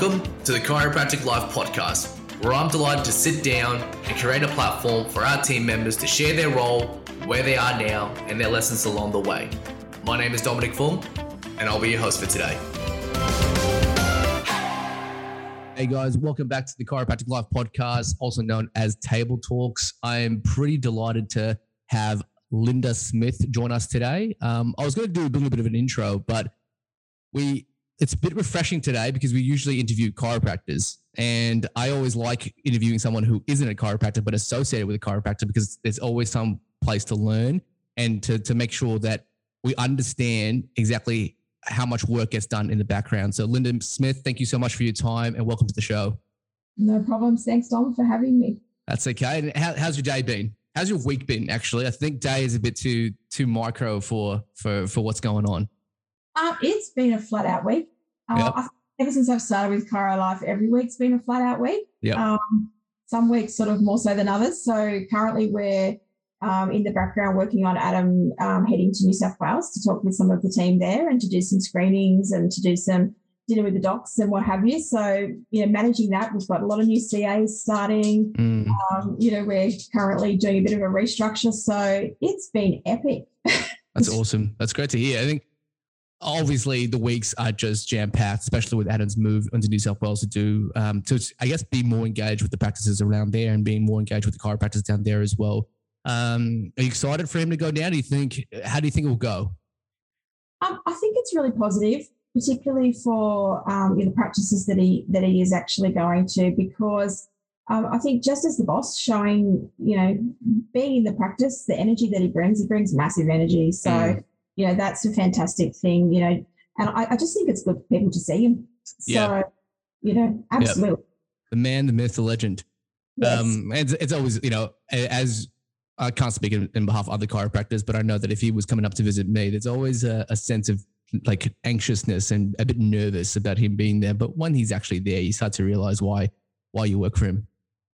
Welcome to the Chiropractic Life podcast, where I'm delighted to sit down and create a platform for our team members to share their role, where they are now, and their lessons along the way. My name is Dominic Fung, and I'll be your host for today. Hey guys, welcome back to the Chiropractic Life podcast, also known as Table Talks. I am pretty delighted to have Linda Smith join us today. Um, I was going to do a little bit of an intro, but we it's a bit refreshing today because we usually interview chiropractors. And I always like interviewing someone who isn't a chiropractor, but associated with a chiropractor because there's always some place to learn and to, to make sure that we understand exactly how much work gets done in the background. So, Linda Smith, thank you so much for your time and welcome to the show. No problems. Thanks, Dom, for having me. That's okay. And how, how's your day been? How's your week been? Actually, I think day is a bit too too micro for for for what's going on. Um, it's been a flat out week. Uh, yep. ever since I've started with Chiro Life, every week's been a flat out week. Yeah. Um, some weeks sort of more so than others. So currently we're um, in the background working on Adam um, heading to New South Wales to talk with some of the team there and to do some screenings and to do some dinner with the docs and what have you. So, you know, managing that, we've got a lot of new CAs starting. Mm. Um, you know, we're currently doing a bit of a restructure. So it's been epic. That's awesome. That's great to hear. I think obviously the weeks are just jam packed, especially with Adam's move into New South Wales to do um, to I guess be more engaged with the practices around there and being more engaged with the chiropractors down there as well. Um, are you excited for him to go down? Do you think? How do you think it will go? Um, I think it's really positive, particularly for um, you know, the practices that he that he is actually going to, because um, I think just as the boss, showing you know being in the practice, the energy that he brings, he brings massive energy. So. Mm you know, that's a fantastic thing, you know, and I, I just think it's good for people to see him. So, yeah. you know, absolutely. Yep. The man, the myth, the legend. Yes. Um, it's, it's always, you know, as I can't speak in, in, behalf of other chiropractors, but I know that if he was coming up to visit me, there's always a, a sense of like anxiousness and a bit nervous about him being there. But when he's actually there, you start to realize why why you work for him.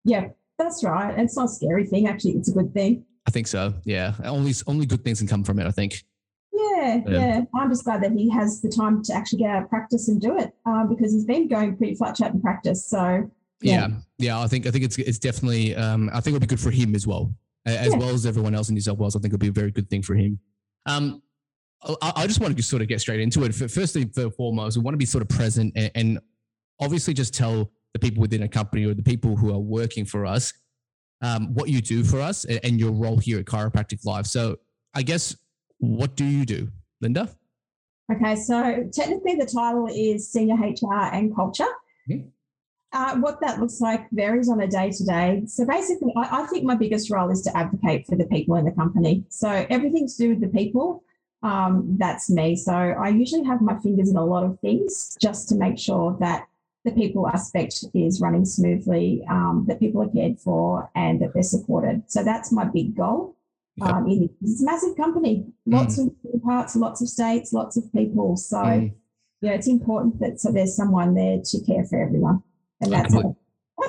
Yeah, that's right. It's not a scary thing. Actually, it's a good thing. I think so. Yeah, only only good things can come from it. I think. Yeah, yeah, I'm just glad that he has the time to actually get out of practice and do it um, because he's been going pretty flat chat in practice. So yeah. yeah, yeah, I think I think it's it's definitely um, I think it'll be good for him as well, as yeah. well as everyone else in New South Wales. I think it'll be a very good thing for him. Um, I, I just want to sort of get straight into it. Firstly, for foremost, we want to be sort of present and, and obviously just tell the people within a company or the people who are working for us um, what you do for us and, and your role here at Chiropractic Life. So I guess what do you do, Linda? Okay, so technically the title is Senior HR and Culture. Mm-hmm. Uh, what that looks like varies on a day to day. So basically, I, I, think my biggest role is to advocate for the people in the company. So everything to do with the people, um, that's me. So I usually have my fingers in a lot of things just to make sure that the people aspect is running smoothly, um, that people are cared for, and that they're supported. So that's my big goal. Yep. Um, it's a massive company, lots mm. of parts, lots of states, lots of people. So, mm. yeah, it's important that so there's someone there to care for everyone, and that's like,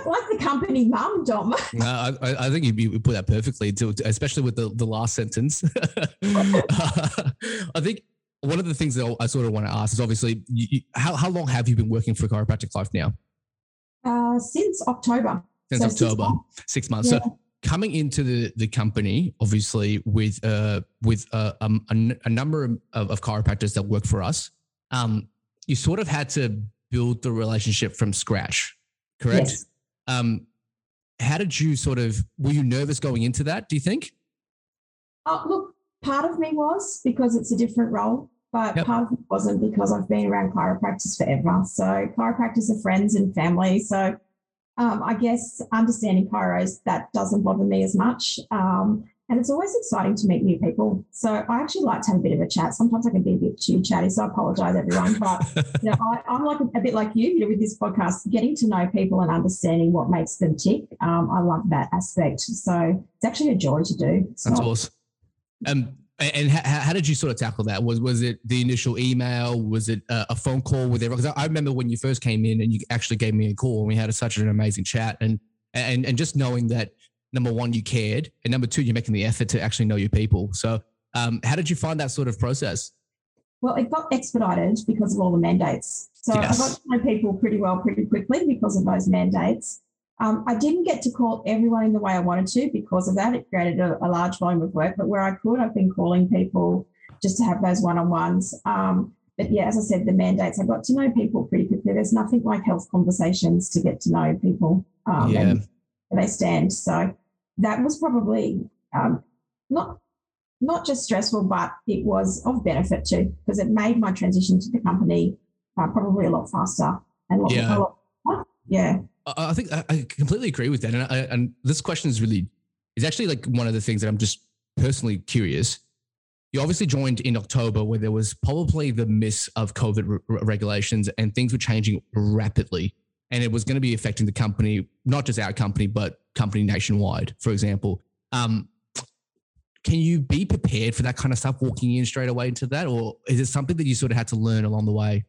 like the company mum, Dom. no, I, I think you, put that perfectly, to, especially with the, the last sentence. I think one of the things that I sort of want to ask is obviously, you, you, how, how long have you been working for Chiropractic Life now? Uh, since October. Since so October, six months. Six months. Yeah. So coming into the, the company, obviously with uh, with uh, um, a, a, number of, of, chiropractors that work for us, um, you sort of had to build the relationship from scratch, correct? Yes. Um, how did you sort of were you nervous going into that? Do you think? Uh, look, part of me was because it's a different role, but yep. part of it wasn't because I've been around chiropractors forever. So chiropractors are friends and family. So um, I guess understanding chiros, that doesn't bother me as much. Um, and it's always exciting to meet new people. So I actually like to have a bit of a chat. Sometimes I can be a bit too chatty, so I apologize, everyone. But you know, I, am like a, a, bit like you, you know, with this podcast, getting to know people and understanding what makes them tick. Um, I love that aspect. So it's actually a joy to do. It's That's not, awesome. Um, and how, how, did you sort of tackle that? Was was it the initial email? Was it a, a phone call with everyone? Because I, I, remember when you first came in and you actually gave me a call and we had a, such an amazing chat. And and and just knowing that number one you cared and number two you're making the effort to actually know your people. So um, how did you find that sort of process? Well, it got expedited because of all the mandates. So yes. I got to know people pretty well pretty quickly because of those mandates. Um, I didn't get to call everyone in the way I wanted to because of that. It created a, a large volume of work, but where I could, I've been calling people just to have those one on ones. Um, but yeah, as I said, the mandates, I got to know people pretty quickly. There's nothing like health conversations to get to know people um, yeah. and where they stand. So that was probably um, not not just stressful, but it was of benefit too because it made my transition to the company uh, probably a lot faster and a lot, yeah. A lot, yeah. I think I completely agree with that, and I, and this question is really is actually like one of the things that I'm just personally curious. You obviously joined in October where there was probably the miss of COVID re- regulations and things were changing rapidly, and it was going to be affecting the company, not just our company, but company nationwide, for example. Um, can you be prepared for that kind of stuff walking in straight away into that, or is it something that you sort of had to learn along the way?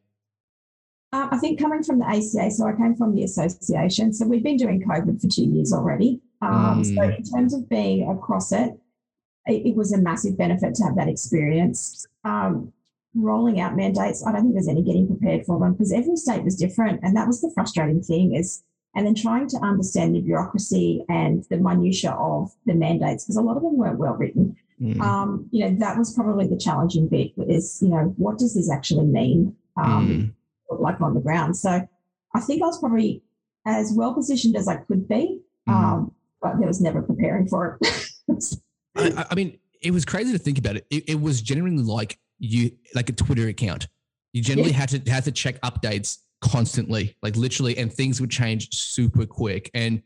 Um, I think coming from the ACA, so I came from the association. So we've been doing COVID for two years already. Um, mm. So in terms of being across it, it, it, was a massive benefit to have that experience. Um, rolling out mandates, I don't think there's any getting prepared for them because every state was different, and that was the frustrating thing. Is and then trying to understand the bureaucracy and the minutiae of the mandates because a lot of them weren't well written. Mm. Um, you know, that was probably the challenging bit. Is you know, what does this actually mean? Um, like on the ground. So I think I was probably as well positioned as I could be, mm. um, but there was never preparing for it. I, I, mean, it was crazy to think about it. It, it was genuinely like you like a Twitter account. You generally yeah. had to had to check updates constantly, like literally, and things would change super quick. And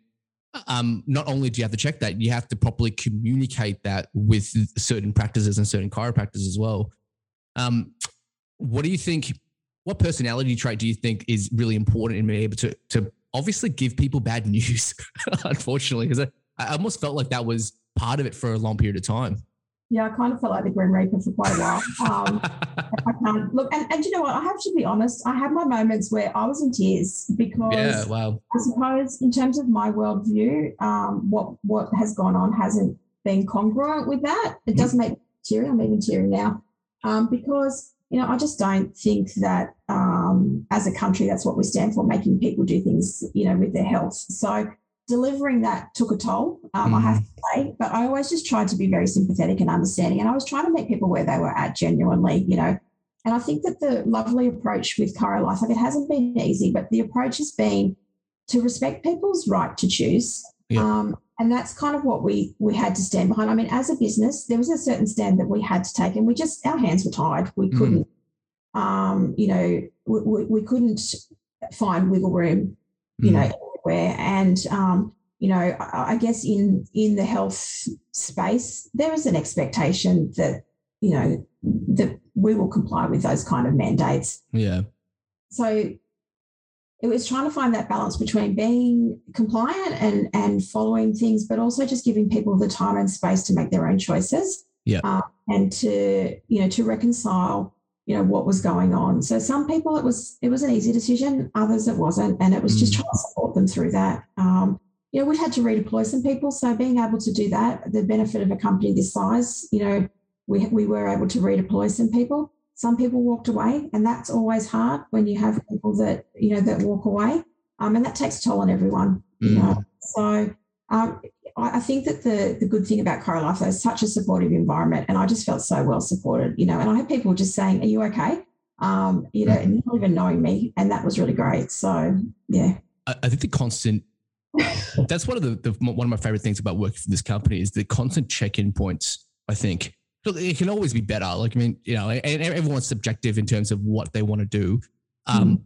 um, not only do you have to check that, you have to properly communicate that with certain practices and certain chiropractors as well. Um, what do you think what personality trait do you think is really important in being able to to obviously give people bad news? unfortunately, because I, I almost felt like that was part of it for a long period of time. Yeah, I kind of felt like the Grim Reaper for quite a while. Um, I can't look, and, and you know what? I have to be honest. I had my moments where I was in tears because, yeah, wow. I suppose, in terms of my worldview, um, what what has gone on hasn't been congruent with that. It does make me teary. I'm even teary now um, because you know, I just don't think that um, as a country, that's what we stand for, making people do things, you know, with their health. So delivering that took a toll, um, mm. I have to say, but I always just tried to be very sympathetic and understanding. And I was trying to meet people where they were at genuinely, you know. And I think that the lovely approach with Chiro Life, like it hasn't been easy, but the approach has been to respect people's right to choose. Yeah. Um, and that's kind of what we we had to stand behind. I mean, as a business, there was a certain stand that we had to take, and we just our hands were tied. We mm. couldn't, mm. um, you know, we, we, we, couldn't find wiggle room, you mm. know, everywhere. And um, you know, I, I guess in in the health space, there is an expectation that you know that we will comply with those kind of mandates. Yeah. So it was trying to find that balance between being compliant and and following things, but also just giving people the time and space to make their own choices. Yeah. Uh, and to you know to reconcile you know what was going on. So some people it was it was an easy decision, others it wasn't, and it was mm. just trying to support them through that. Um, you know, we had to redeploy some people, so being able to do that, the benefit of a company this size, you know, we we were able to redeploy some people. Some people walked away, and that's always hard when you have people that you know that walk away, um, and that takes a toll on everyone. Mm. You know, so um, I, I think that the the good thing about Chiro Life is such a supportive environment, and I just felt so well supported. You know, and I had people just saying, "Are you okay?" Um, you know, mm. not even knowing me, and that was really great. So yeah, I, I think the constant that's one of the, the, one of my favorite things about working for this company is the constant check-in points. I think it can always be better. Like, I mean, you know, and everyone's subjective in terms of what they want to do. Um, mm.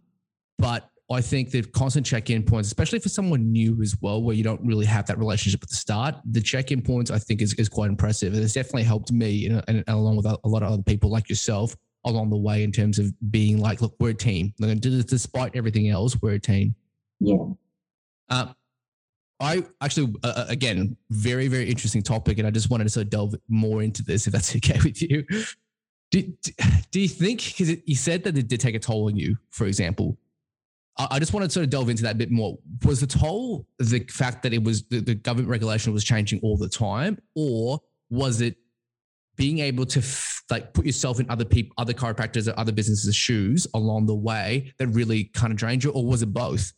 But I think the constant check-in points, especially for someone new as well, where you don't really have that relationship at the start, the check-in points I think is, is quite impressive. And it's definitely helped me and, and, along with a lot of other people like yourself along the way in terms of being like, look, we're a team. Despite everything else, we're a team. Yeah. Uh, I actually, uh, uh, again, very, very interesting topic. And I just wanted to sort of delve more into this, if that's okay with you. Do, do you think, because you said that it did take a toll on you, for example, I just want to sort of delve into that a bit more. Was the toll the fact that it was the, the government regulation was changing all the time, or was it being able to f- like put yourself in other people, other chiropractors or other businesses' shoes along the way that really kind of drained you, or was it both?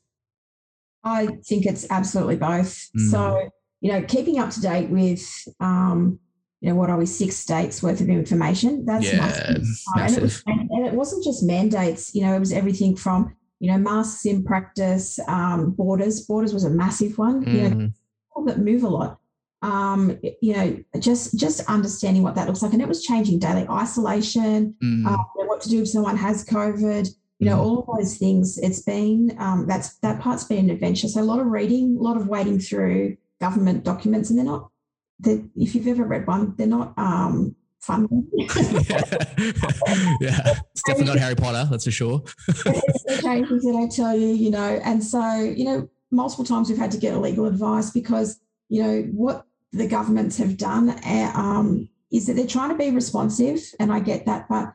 I think it's absolutely both. Mm. So, you know, keeping up to date with, um, you know, what are we, six states worth of information? That's yeah, massive. massive. And, it was, and, it wasn't just mandates, you know, it was everything from, you know, masks in practice, um, borders. Borders was a massive one. Mm. You know, mm-hmm. that move a lot um, you know, just just understanding what that looks like, and it was changing daily isolation, mm. uh, what to do if someone has COVID, you know, mm. all of those things. It's been um, that's that part's been an adventure. So a lot of reading, a lot of wading through government documents, and they're not. They're, if you've ever read one, they're not um, fun. yeah. yeah, it's definitely not Harry Potter, that's for sure. it's the changes that I tell you, you know, and so you know, multiple times we've had to get legal advice because you know what the governments have done uh, um, is that they're trying to be responsive, and I get that, but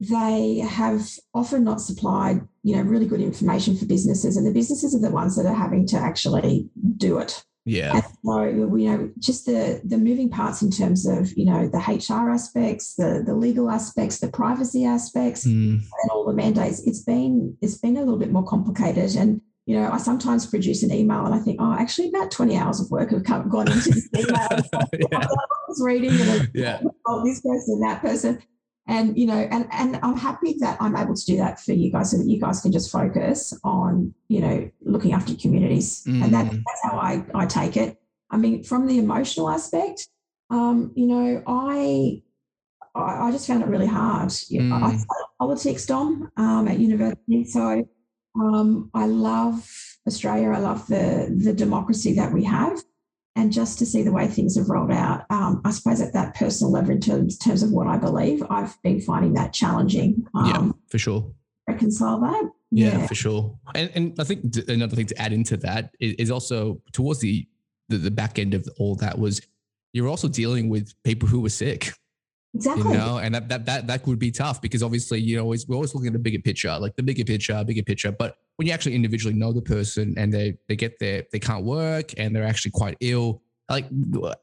they have often not supplied, you know, really good information for businesses, and the businesses are the ones that are having to actually do it. Yeah. And so you know, just the the moving parts in terms of you know the HR aspects, the the legal aspects, the privacy aspects, mm. and all the mandates. It's been it's been a little bit more complicated, and you know, I sometimes produce an email and I think, oh, actually, about 20 hours of work have come, gone into this email. yeah. I was reading and yeah. oh, this person, and that person. And, you know, and, and I'm happy that I'm able to do that for you guys so that you guys can just focus on, you know, looking after your communities. Mm. And that, mm. that's how I, I take it. I mean, from the emotional aspect, um, you know, I, I, I just found it really hard. you Mm. I, I politics, Dom, um, at university. So um, I love Australia. I love the the democracy that we have, and just to see the way things have rolled out. Um, I suppose at that personal level, in terms, terms of what I believe, I've been finding that challenging. Um, yeah, for sure. Reconcile that. Yeah, yeah, for sure. And and I think another thing to add into that is, also towards the, the the back end of all that was you're also dealing with people who were sick Exactly. You know, and that that that that would be tough because obviously you know always we're always looking at the bigger picture, like the bigger picture, bigger picture. But when you actually individually know the person and they they get there, they can't work and they're actually quite ill. Like,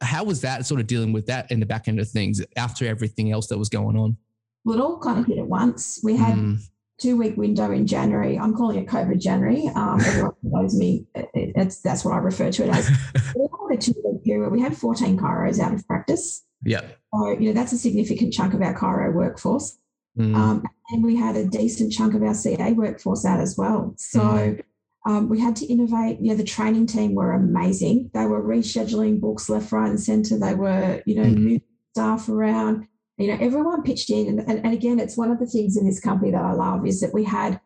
how was that sort of dealing with that in the back end of things after everything else that was going on? Well, it all kind of hit at once. We had mm. two week window in January. I'm calling it COVID January. Um, everyone knows me. It, it's that's what I refer to it as. we had a two week period. We had 14 chiros out of practice. Yeah. So, you know, that's a significant chunk of our chiro workforce. Mm. Um, and we had a decent chunk of our CA workforce out as well. So mm. um, we had to innovate. You know, the training team were amazing. They were rescheduling books left, right, and centre. They were, you know, mm. moving staff around. You know, everyone pitched in. And, and, and again, it's one of the things in this company that I love is that we had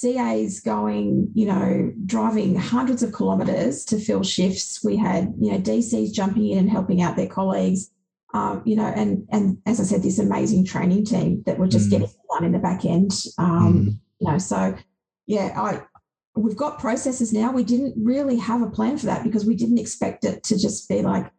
CAs going, you know, driving hundreds of kilometres to fill shifts. We had, you know, DCs jumping in and helping out their colleagues um, you know, and and as I said, this amazing training team that were just mm. getting done in the back end. Um, mm. You know, so yeah, I we've got processes now. We didn't really have a plan for that because we didn't expect it to just be like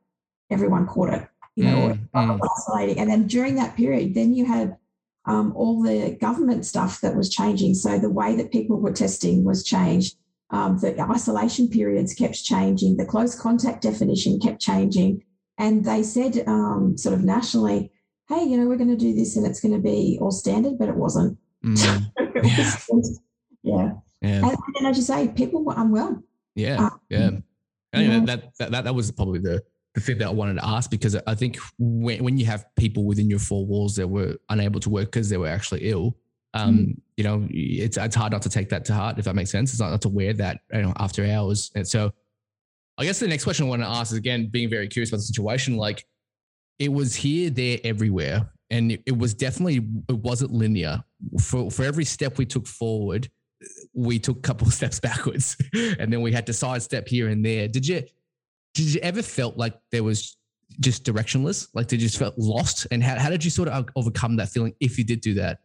everyone caught it, you know, mm. mm. isolating. And then during that period, then you had um, all the government stuff that was changing. So the way that people were testing was changed. Um, the isolation periods kept changing. The close contact definition kept changing. And they said, um, sort of nationally, hey, you know, we're going to do this and it's going to be all standard, but it wasn't. Mm. yeah. yeah. yeah. And, and, as you say, people were unwell. Yeah. Um, yeah. Anyway, that, that, that, that was probably the, the thing that I wanted to ask because I think when, when you have people within your four walls that were unable to work because they were actually ill, um, mm. you know, it's it's hard not to take that to heart if that makes sense. It's not, not to wear that you know after hours. And so I guess the next question I want to ask is again, being very curious about the situation, like it was here, there, everywhere. And it, it was definitely, it wasn't linear. For, for every step we took forward, we took a couple of steps backwards and then we had to sidestep here and there. Did you, did you ever felt like there was just directionless? Like did you just felt lost? And how, how did you sort of overcome that feeling if you did do that?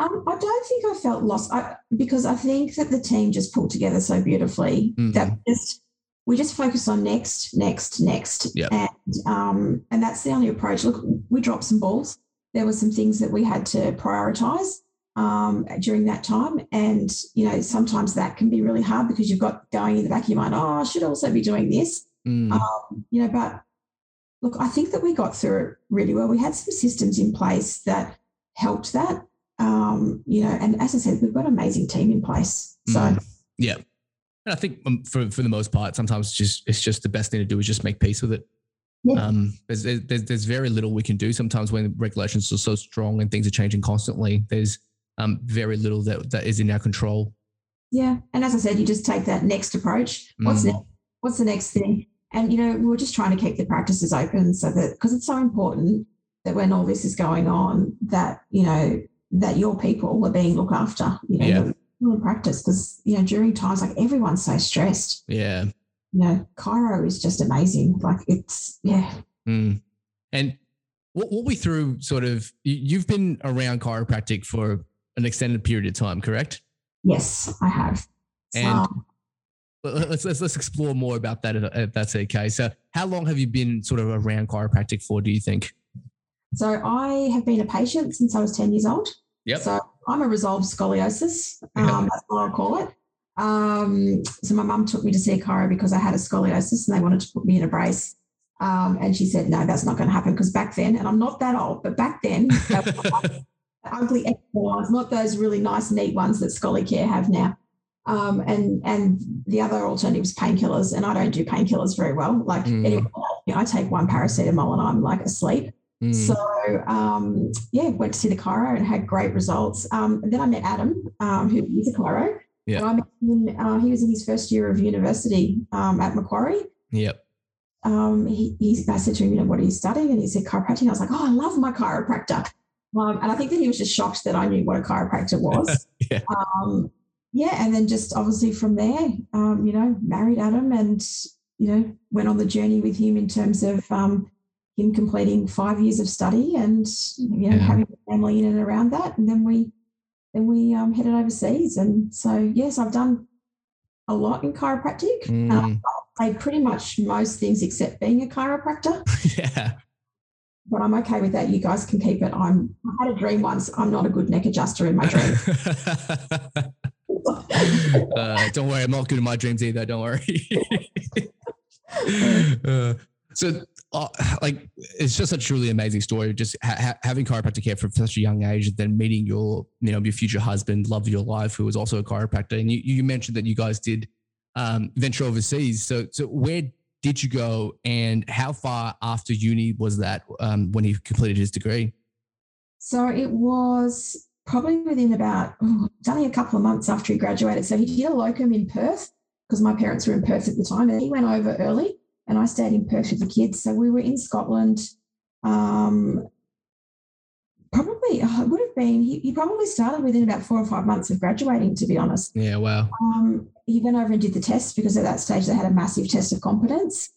Um, I don't think I felt lost I, because I think that the team just pulled together so beautifully mm-hmm. that just we just focus on next, next, next. Yep. And um, and that's the only approach. Look, we dropped some balls. There were some things that we had to prioritize um, during that time. And, you know, sometimes that can be really hard because you've got going in the back of your mind, oh, I should also be doing this. Mm. Um, you know, but look, I think that we got through it really well. We had some systems in place that helped that. Um, you know, and as I said, we've got an amazing team in place. So mm, yeah. And I think um, for for the most part, sometimes it's just it's just the best thing to do is just make peace with it. Yeah. Um, there's, there's there's very little we can do sometimes when regulations are so strong and things are changing constantly. There's um, very little that that is in our control. Yeah, and as I said, you just take that next approach. What's mm. next? What's the next thing? And you know, we are just trying to keep the practices open so that because it's so important that when all this is going on, that you know that your people are being looked after. You know, yeah in practice because you know during times like everyone's so stressed. Yeah. You know, Chiro is just amazing. Like it's yeah. Mm. And walk me through sort of you've been around chiropractic for an extended period of time, correct? Yes, I have. And let's, let's let's explore more about that if that's okay. So, how long have you been sort of around chiropractic for? Do you think? So, I have been a patient since I was ten years old. Yep. So I'm a resolved scoliosis. Um, that's what I'll call it. Um, so my mum took me to see a chiro because I had a scoliosis and they wanted to put me in a brace. Um, and she said, no, that's not going to happen because back then, and I'm not that old, but back then, ugly ones, not those really nice, neat ones that ScoliCare have now. Um, and and the other alternative is painkillers, and I don't do painkillers very well. Like mm. anyway, I take one paracetamol and I'm like asleep. Mm. So um, yeah, went to see the chiro and had great results. Um, then I met Adam, um, who is a chiro. Yeah. I met him, uh, he was in his first year of university um, at Macquarie. Yep. Um, he, he, I said to him, you know, what are you studying? And he said chiropractic. I was like, oh, I love my chiropractor. Um, and I think that he was just shocked that I knew what a chiropractor was. yeah. Um, yeah. And then just obviously from there, um, you know, married Adam and, you know, went on the journey with him in terms of um, him completing five years of study and you know yeah. having family in and around that and then we then we um, headed overseas. And so yes i've done a lot in chiropractic. Mm. um, i pretty much most things except being a chiropractor. Yeah. But i'm okay with that. You guys can keep it. I'm i had a dream once. I'm not a good neck adjuster in my dream. Uh, don't worry. I'm not good in my dreams either. Don't worry. Uh, so uh, like it's just a truly amazing story. Just ha- having chiropractic care from such a young age, and then meeting your you know your future husband, love of your life, who was also a chiropractor. And you, you mentioned that you guys did um, venture overseas. So so where did you go, and how far after uni was that um, when he completed his degree? So it was probably within about oh, only a couple of months after he graduated. So he did a locum in Perth because my parents were in Perth at the time, and he went over early and I stayed in Perth with the kids. So we were in Scotland. Um, probably oh, it would have been he, he, probably started within about four or five months of graduating to be honest yeah wow um, he went over and did the test because at that stage they had a massive test of competence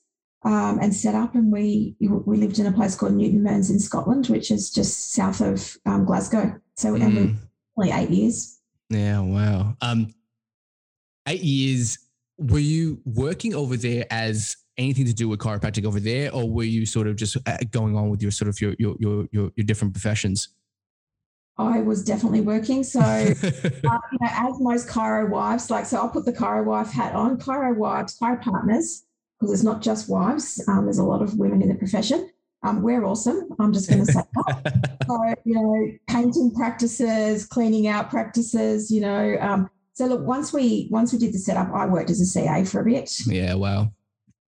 um, and set up and we we lived in a place called Newton Mearns in Scotland which is just south of um, Glasgow so mm. and we only eight years yeah wow um, eight years were you working over there as anything to do with chiropractic over there, or were you sort of just uh, going on with your sort of your your your your, your different professions? I was definitely working. So, uh, you know, as most chiro wives, like, so I'll put the chiro wife hat on. Chiro wives, chiro partners, because it's not just wives. Um, there's a lot of women in the profession. Um, we're awesome. I'm just going to say that. so, you know, painting practices, cleaning out practices. You know, um, so look, once we once we did the setup, I worked as a CA for a bit. Yeah, wow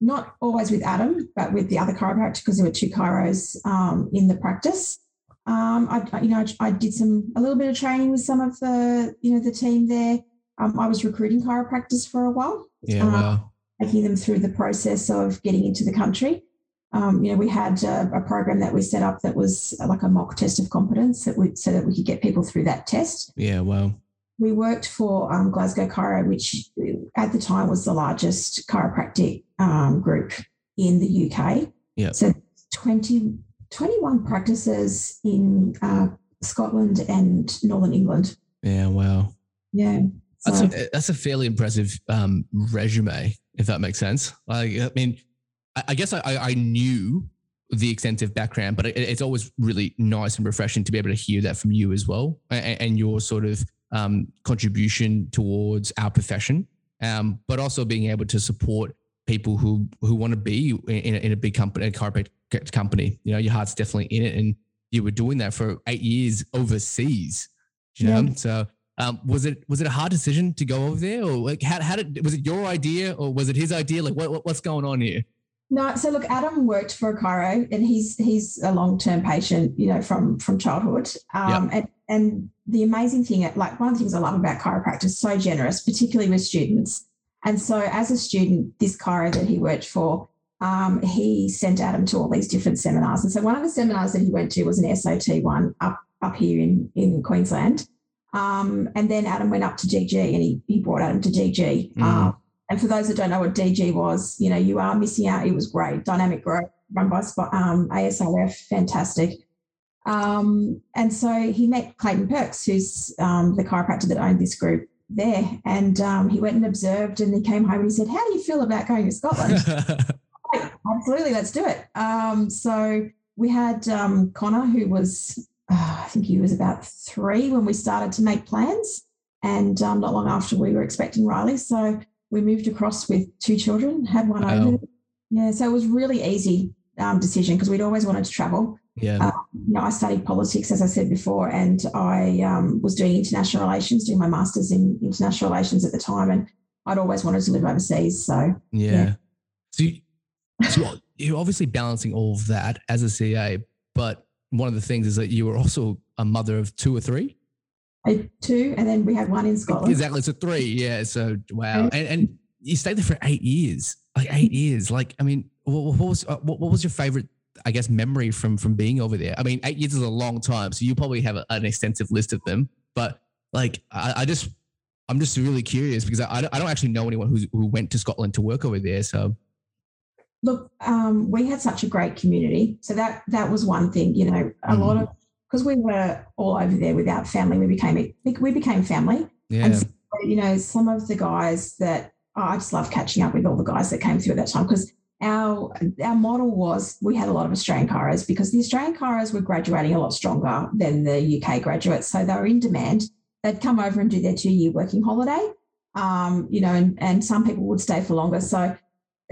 not always with Adam, but with the other chiropractor because there were two chiros um, in the practice. Um, I, you know, I, did some a little bit of training with some of the, you know, the team there. Um, I was recruiting chiropractors for a while. Yeah, um, wow. Taking them through the process of getting into the country. Um, you know, we had a, a, program that we set up that was like a mock test of competence that we, so that we could get people through that test. Yeah, wow we worked for um, Glasgow Chiro, which at the time was the largest chiropractic um, group in the UK. Yeah. So 20, 21 practices in uh, Scotland and Northern England. Yeah, wow. Yeah. So. That's, a, that's a fairly impressive um, resume, if that makes sense. Like, I mean, I, I guess I, I knew the extensive background, but it, it's always really nice and refreshing to be able to hear that from you as well, and, and your sort of um, contribution towards our profession, um, but also being able to support people who who want to be in a, in a big company, a chiropractic company. You know, your heart's definitely in it, and you were doing that for eight years overseas. You know, yeah. so um, was it was it a hard decision to go over there, or like how, how did was it your idea, or was it his idea? Like what, what's going on here? No, so look, Adam worked for chiro, and he's he's a long term patient, you know, from from childhood. Um, yep. and and the amazing thing, like one of the things I love about chiropractic, so generous, particularly with students. And so, as a student, this chiro that he worked for, um, he sent Adam to all these different seminars. And so, one of the seminars that he went to was an SOT one up up here in in Queensland. Um, and then Adam went up to DG, and he he brought Adam to DG. Mm. Um, and for those that don't know what DG was, you know, you are missing out. It was great, dynamic growth run by um, ASRF, fantastic. Um, and so he met Clayton Perks, who's um, the chiropractor that owned this group there. And um, he went and observed and he came home and he said, How do you feel about going to Scotland? Absolutely, let's do it. Um, so we had um, Connor, who was, uh, I think he was about three when we started to make plans. And um, not long after, we were expecting Riley. So we moved across with two children, had one wow. over. Yeah, so it was really easy um, decision because we'd always wanted to travel. Yeah. Uh, you know, I studied politics, as I said before, and I um, was doing international relations, doing my master's in international relations at the time, and I'd always wanted to live overseas. So yeah. yeah. So, you, so you're obviously balancing all of that as a CA, but one of the things is that you were also a mother of two or three. I, two, and then we had one in Scotland. Exactly. So three. Yeah. So wow. And, and you stayed there for eight years. Like eight years. Like I mean, what, what was uh, what, what was your favorite? I guess memory from from being over there. I mean, eight years is a long time, so you probably have a, an extensive list of them. But like, I, I just I'm just really curious because I, I don't actually know anyone who's, who went to Scotland to work over there. So, look, um, we had such a great community. So that that was one thing. You know, a mm. lot of because we were all over there without family, we became we became family. Yeah. And so, you know, some of the guys that oh, I just love catching up with all the guys that came through at that time because our our model was we had a lot of Australian chiros because the Australian chiros were graduating a lot stronger than the UK graduates, so they were in demand. They'd come over and do their two year working holiday, um, you know, and, and some people would stay for longer. So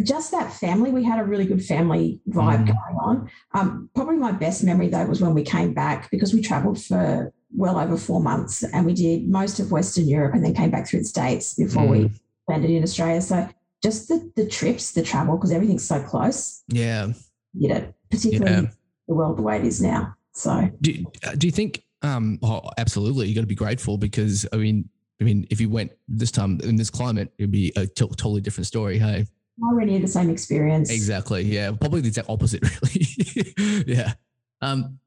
just that family, we had a really good family vibe mm. going on. Um, probably my best memory though was when we came back because we travelled for well over four months and we did most of Western Europe and then came back through the States before mm. we landed in Australia. So just the the trips, the travel, because everything's so close. Yeah. You know, particularly yeah. the world the way it is now. So do, uh, do you think um oh, absolutely you got to be grateful because I mean I mean if you went this time in this climate it'd be a t- totally different story, hey. Already had the same experience. Exactly. Yeah. Probably the exact opposite, really. yeah. Um,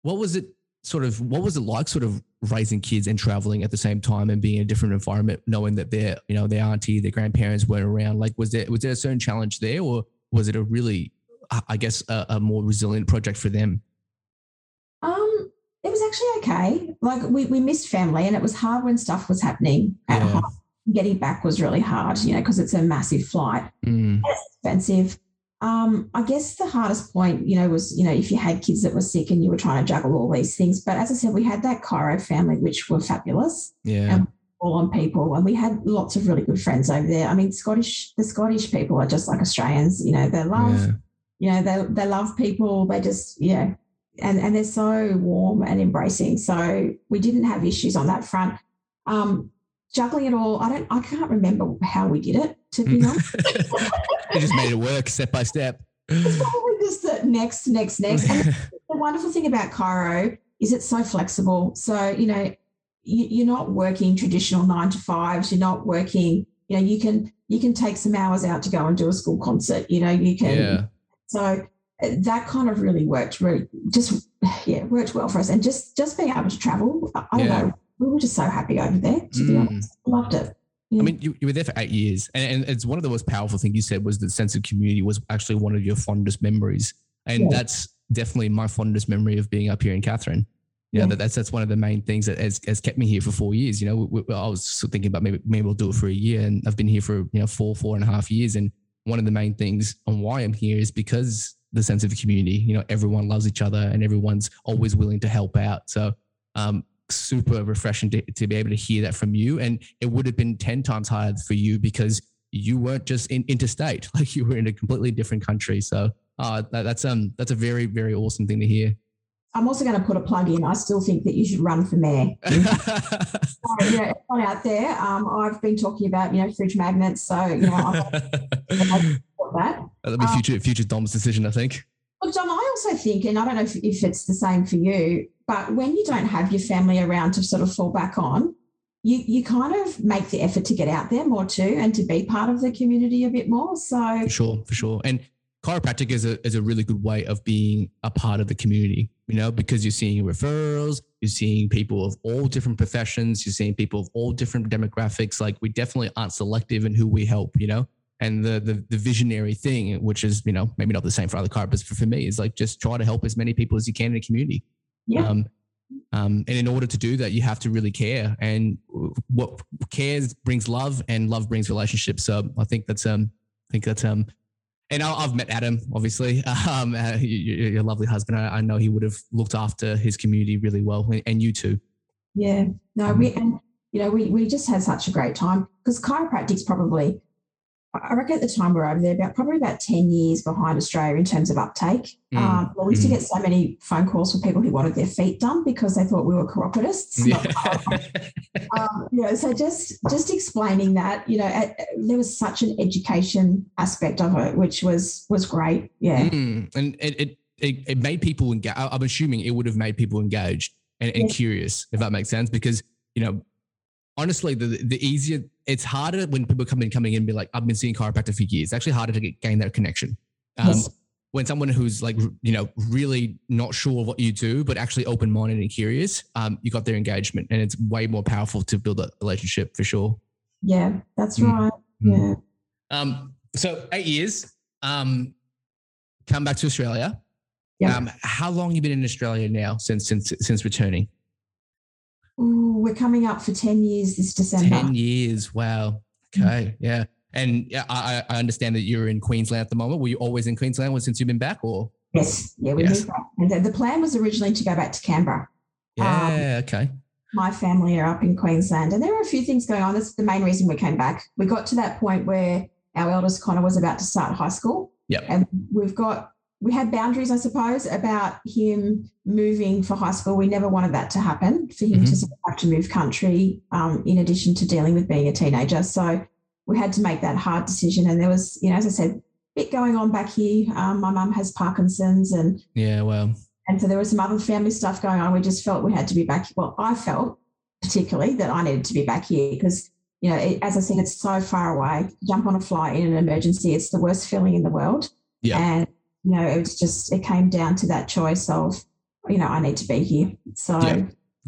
what was it sort of what was it like sort of raising kids and traveling at the same time and being in a different environment knowing that their you know their auntie their grandparents weren't around? Like was there was there a certain challenge there or was it a really i guess a, a more resilient project for them? Um it was actually okay. Like we, we missed family and it was hard when stuff was happening. At yeah. home getting back was really hard you know because it's a massive flight. Mm. it's expensive um, I guess the hardest point, you know, was, you know, if you had kids that were sick and you were trying to juggle all these things. But as I said, we had that chiro family, which were fabulous. Yeah. And all on people. And we had lots of really good friends over there. I mean, Scottish, the Scottish people are just like Australians, you know, they love, yeah. you know, they, they love people. They just, yeah. And, and they're so warm and embracing. So we didn't have issues on that front. Um, juggling it all, I don't, I can't remember how we did it, to be honest. you just made it work step by step. It's probably just the next, next, next. And the wonderful thing about chiro is it's so flexible. So, you know, you, are not working traditional nine to fives. You're not working, you know, you can, you can take some hours out to go and do a school concert, you know, you can. Yeah. So that kind of really worked, really just, yeah, worked well for us. And just, just being able to travel, I don't yeah. know, we were just so happy over there, to be mm. honest. Loved it. I mean, you, you were there for eight years, and, and it's one of the most powerful things you said was the sense of community was actually one of your fondest memories, and yeah. that's definitely my fondest memory of being up here in Katherine. You know, yeah, that, that's that's one of the main things that has, has kept me here for four years. You know, we, we, I was thinking about maybe maybe we'll do it for a year, and I've been here for you know four four and a half years. And one of the main things on why I'm here is because the sense of community. You know, everyone loves each other, and everyone's always willing to help out. So, um, super refreshing to, to be able to hear that from you. And it would have been 10 times higher for you because you weren't just in interstate, like you were in a completely different country. So Oh, that, that's um that's a very very awesome thing to hear. I'm also going to put a plug in. I still think that you should run for mayor. so, you know, everyone out there, um, I've been talking about you know fridge magnets, so you know I, that. That'll be um, future um, future Dom's decision, I think. Look, Dom, I also think, and I don't know if, if it's the same for you, but when you don't have your family around to sort of fall back on, you you kind of make the effort to get out there more too and to be part of the community a bit more. So for sure, for sure. And chiropractic is a is a really good way of being a part of the community, you know, because you're seeing referrals, you're seeing people of all different professions, you're seeing people of all different demographics. Like we definitely aren't selective in who we help, you know. And the the, the visionary thing, which is, you know, maybe not the same for other chiropractors, but for me, is like just try to help as many people as you can in the community. Yeah. Um, um, and in order to do that, you have to really care. And what cares brings love, and love brings relationships. So I think that's um, I think that's um, and I, have met Adam, obviously, um, uh, your, lovely husband. I, I, know he would have looked after his community really well, and you too. Yeah, no, we and you know we we just had such a great time because chiropractic's probably I reckon at the time we are over there, about probably about 10 years behind Australia in terms of uptake. Mm. Um, we used mm. to get so many phone calls from people who wanted their feet done because they thought we were chiropodists. Yeah. um, you know, so just just explaining that, you know, at, there was such an education aspect of it, which was was great. Yeah. Mm. And it, it, it, it made people engage. I'm assuming it would have made people engaged and, and yeah. curious, if that makes sense, because, you know, honestly, the the easier it's harder when people come in coming in and be like, I've been seeing chiropractor for years. It's actually harder to get, gain that connection. Um, yes. When someone who's like, you know, really not sure what you do, but actually open minded and curious, um, you got their engagement, and it's way more powerful to build a relationship for sure. Yeah, that's mm. right. Mm. Yeah. Um, so eight years. Um, come back to Australia. Yeah. Um, how long you been in Australia now since since since returning? Ooh, we're coming up for 10 years this December. 10 years. Wow. Okay. Mm-hmm. Yeah. And yeah, I, I understand that you're in Queensland at the moment. Were you always in Queensland since you've been back or? Yes. Yeah, we yes. moved back. And the, the, plan was originally to go back to Canberra. Yeah. Um, okay. My family are up in Queensland and there are a few things going on. That's the main reason we came back. We got to that point where our eldest Connor was about to start high school. Yep. And we've got we had boundaries, I suppose, about him moving for high school. We never wanted that to happen for him mm-hmm. to have to move country, um, in addition to dealing with being a teenager. So we had to make that hard decision. And there was, you know, as I said, a bit going on back here. Um, my mum has Parkinson's, and yeah, well, and so there was some other family stuff going on. We just felt we had to be back. Well, I felt particularly that I needed to be back here because you know, it, as I said, it's so far away. Jump on a flight in an emergency; it's the worst feeling in the world. Yeah. And you know, it was just it came down to that choice of, you know, I need to be here. So yeah.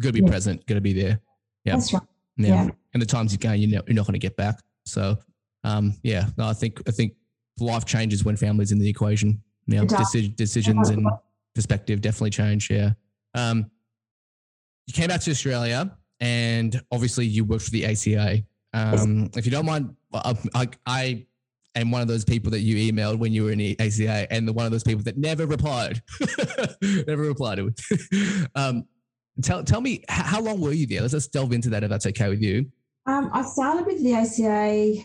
got to be yeah. present, got to be there. Yeah, that's right. Yeah. yeah. and the times you're going, you're not, you're not going to get back. So, um, yeah, no, I think I think life changes when family's in the equation. You know, deci- decisions and perspective definitely change. Yeah. Um, you came back to Australia, and obviously you worked for the ACA. Um, if you don't mind, I, I and one of those people that you emailed when you were in the ACA, and the one of those people that never replied, never replied um, tell tell me how long were you there? Let's just delve into that if that's okay with you. Um, I started with the ACA.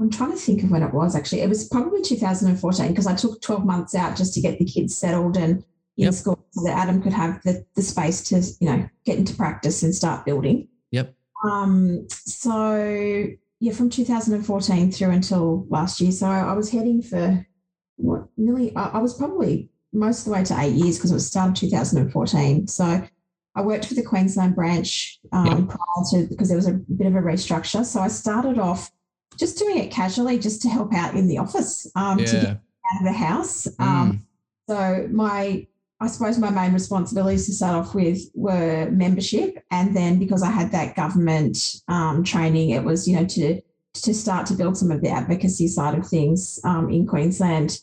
I'm trying to think of when it was actually. It was probably 2014 because I took 12 months out just to get the kids settled and in yep. school so that Adam could have the, the space to, you know, get into practice and start building. Yep. Um, so yeah, from 2014 through until last year. So I was heading for what nearly, I was probably most of the way to eight years because it was started 2014. So I worked for the Queensland branch um, prior to because there was a bit of a restructure. So I started off just doing it casually, just to help out in the office um, yeah. to get out of the house. Mm. Um, so my I suppose my main responsibilities to start off with were membership, and then because I had that government um, training, it was you know to to start to build some of the advocacy side of things um, in Queensland,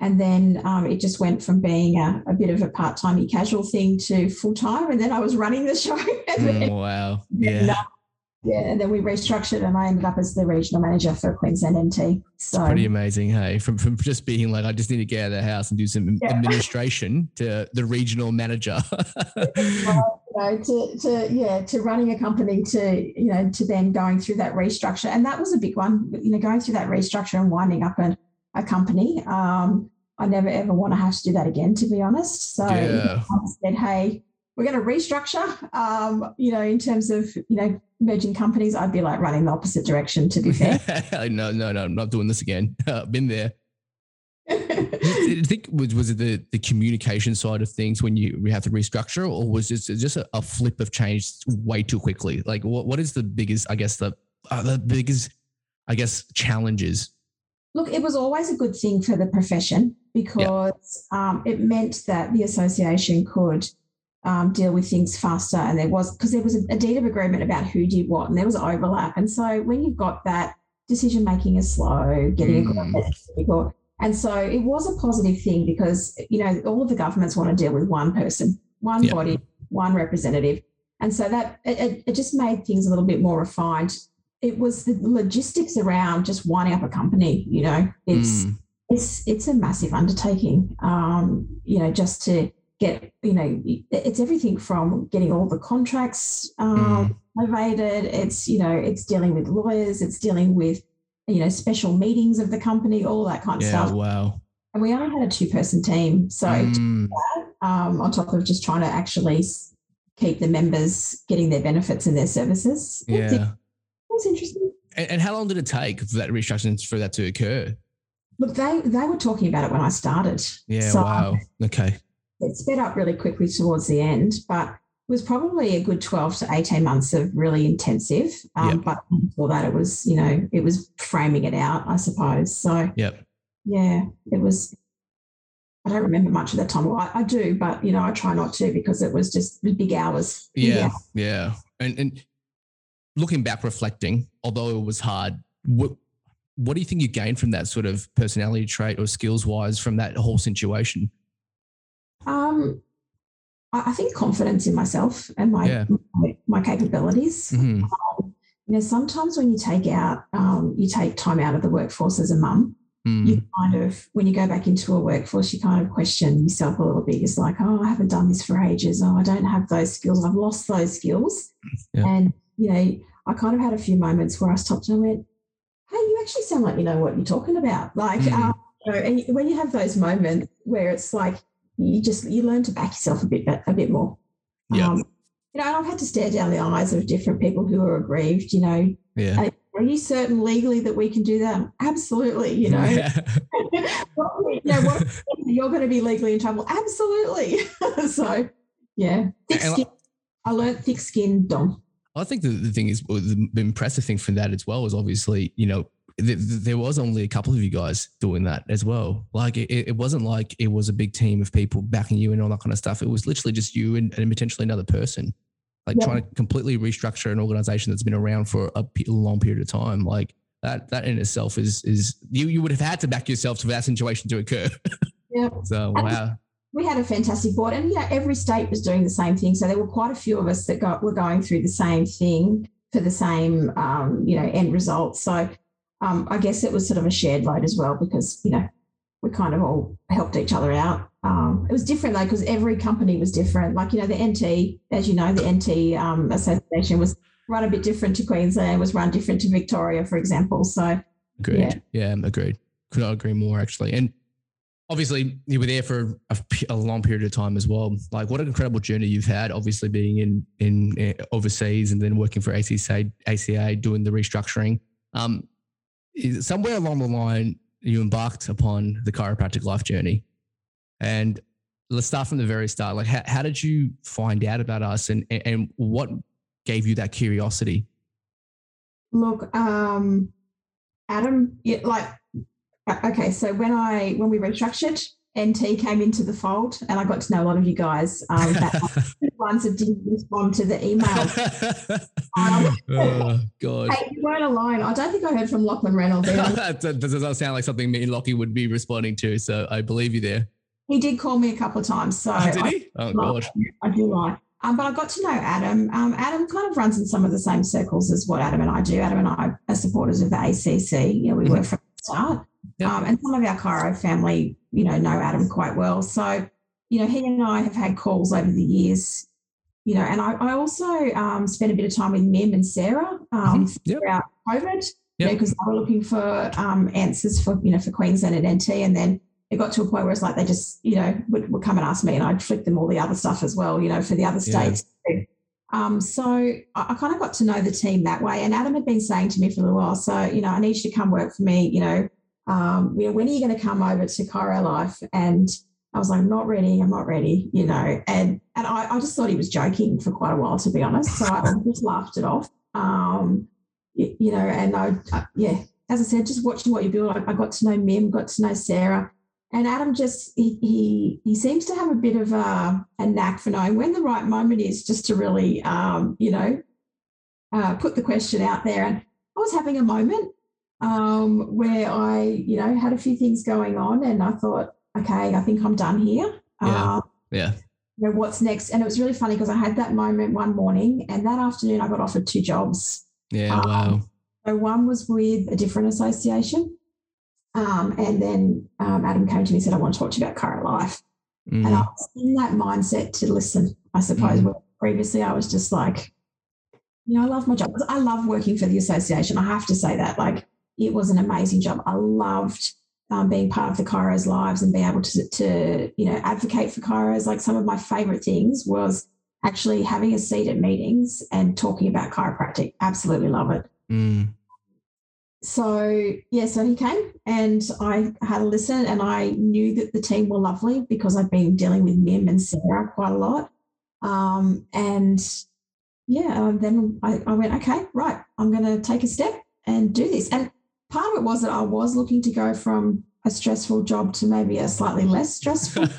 and then um, it just went from being a, a bit of a part time casual thing to full time, and then I was running the show. Mm, wow! Yeah. Yeah, and then we restructured, and I ended up as the regional manager for Queensland NT. So pretty amazing, hey? From from just being like, I just need to get out of the house and do some yeah. administration to the regional manager. you know, to, to yeah, to running a company, to you know, to then going through that restructure, and that was a big one. You know, going through that restructure and winding up a, a company. Um, I never ever want to have to do that again, to be honest. So Yeah. I said, hey, we're going to restructure. Um, you know, in terms of you know merging companies, I'd be like running the opposite direction. To be fair, no, no, no, I'm not doing this again. Been there. I think was was it the the communication side of things when you we have to restructure, or was it just a, a flip of change way too quickly? Like, what what is the biggest? I guess the uh, the biggest, I guess, challenges. Look, it was always a good thing for the profession because um, it meant that the association could um, deal with things faster, and there was because there was a, a deed of agreement about who did what, and there was overlap. And so when you've got that, decision making is slow, getting Mm. agreement is difficult. And so it was a positive thing because you know all of the governments want to deal with one person, one Yeah. body, one representative, and so that it, it, it just made things a little bit more refined. It was the logistics around just winding up a company. You know, it's Mm, it's it's a massive undertaking. Um, you know, just to get you know, it's everything from getting all the contracts um, novated. It's you know, it's dealing with lawyers. It's dealing with you know special meetings of the company, all that kind of yeah, stuff. wow. And we only had a two-person team, so Mm, um, on top of just trying to actually keep the members getting their benefits and their services. Yeah. it was interesting. And, and how long did it take for that restructuring for that to occur? Look, they they were talking about it when I started. Yeah, So, wow. Okay. It sped up really quickly towards the end, but it was probably a good 12 to 18 months of really intensive. Um, Yep. But before that, it was, you know, it was framing it out, I suppose. So, Yep. yeah, it was. I don't remember much of that time. Well, I, I do, but, you know, I try not to because it was just big hours. Big Yeah, hours. yeah. And and looking back, reflecting, although it was hard, what what do you think you gained from that sort of personality trait or skills wise from that whole situation? Um, I, think confidence in myself and my, Yeah. my, my capabilities. Mhm. You know, sometimes when you take out, um, you take time out of the workforce as a mum, Mm. you kind of when you go back into a workforce you kind of question yourself a little bit it's like oh i haven't done this for ages oh i don't have those skills i've lost those skills Yeah. and you know i kind of had a few moments where i stopped and I went hey you actually sound like you know what you're talking about like Mm. um, you know, and when you have those moments where it's like you just you learn to back yourself a bit a bit more Yeah. um, you know i've had to stare down the eyes of different people who are aggrieved you know Yeah. uh, are you certain legally that we can do that absolutely you know well, you know what, you're going to be legally in trouble? Absolutely. so, yeah, thick And I- skin. I learned thick skin, Dom. I think the, the thing is, the, the impressive thing from that as well is obviously, you know, th- th- there was only a couple of you guys doing that as well. Like it, it wasn't like it was a big team of people backing you and all that kind of stuff. It was literally just you and, and potentially another person, like Yeah. trying to completely restructure an organization that's been around for a long period of time. Like that, that in itself is is you you would have had to back yourself for that situation to occur. Yeah. So wow, We had a fantastic board, and you know, every state was doing the same thing. So there were quite a few of us that got were going through the same thing for the same, um, you know, end result. So um, I guess it was sort of a shared load as well because you know we kind of all helped each other out. Um, it was different though because every company was different. Like you know, the NT, as you know, the NT um, association was run a bit different to Queensland, was run different to Victoria, for example. So agreed. Yeah, agreed. Could not agree more actually. And obviously you were there for a long period of time as well. Like what an incredible journey you've had. Obviously being in in uh, overseas and then working for ACA, ACA doing the restructuring. Um, somewhere along the line, you embarked upon the chiropractic life journey, and let's start from the very start. Like how, how did you find out about us, and and- what gave you that curiosity? Look, um, Adam, yeah, like, okay, so when I when we restructured, NT came into the fold, and I got to know a lot of you guys. Um, that the ones that didn't respond to the email. Um, oh, God. hey, you weren't alone. I don't think I heard from Lachlan Reynolds. that does not sound like something me and Lockie would be responding to. So I believe you there. he did call me a couple of times, so Oh, did I, he? Oh, God. I do like. Um, but I got to know Adam. Um, Adam kind of runs in some of the same circles as what Adam and I do. Adam and I are supporters of the ACC. You know, we work from the start. Yep. Um, and some of our chiro family, you know, know Adam quite well. So, you know, he and I have had calls over the years, you know, and I, I also um, spent a bit of time with Mim and Sarah um, Mhm. Yep. throughout COVID, Yep. because they were looking for um, answers for, you know, for Queensland and NT. And then it got to a point where it's like they just, you know, would, would come and ask me and I'd flip them all the other stuff as well, you know, for the other states. Yeah. Um, so I, I, kind of got to know the team that way. And Adam had been saying to me for a little while, so, you know, I need you to come work for me, you know, um, you know, when are you going to come over to Chiro Life? And I was like, I'm not ready. I'm not ready, you know. And and I, I just thought he was joking for quite a while, to be honest. So I just laughed it off. Um, you, you know, and I, I, yeah, as I said, just watching what you build, I, I got to know Mim, got to know Sarah, and Adam just he he, he seems to have a bit of a, a knack for knowing when the right moment is, just to really, um, you know, uh, put the question out there. And I was having a moment um, where I, you know, had a few things going on, and I thought, okay, I think I'm done here. Yeah. Uh, yeah. You know, what's next? And it was really funny because I had that moment one morning, and that afternoon I got offered two jobs. Yeah. Um, wow. So one was with a different association. Um, and then um, Adam came to me and said, I want to talk to you about Chiro Life. Mm. And I was in that mindset to listen, I suppose. Mm. Previously, I was just like, you know, I love my job. I love working for the association. I have to say that. Like, it was an amazing job. I loved um, being part of the Chiros lives and being able to, to, you know, advocate for Chiros. Like, some of my favorite things was actually having a seat at meetings and talking about chiropractic. Absolutely love it. Mm so yeah, so he came and I had a listen, and I knew that the team were lovely because I've been dealing with Mim and Sarah quite a lot. Um, and yeah, then I, I went, okay, right, I'm going to take a step and do this. And part of it was that I was looking to go from a stressful job to maybe a slightly less stressful.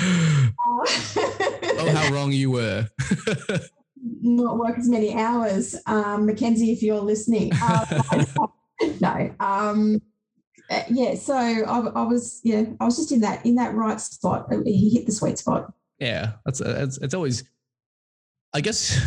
oh, how wrong you were. not work as many hours. Um, Mackenzie, if you're listening. Um, no. Um, uh, yeah. So I, I, was, yeah, I was just in that in that right spot. He hit the sweet spot. Yeah, that's it's, it's always. I guess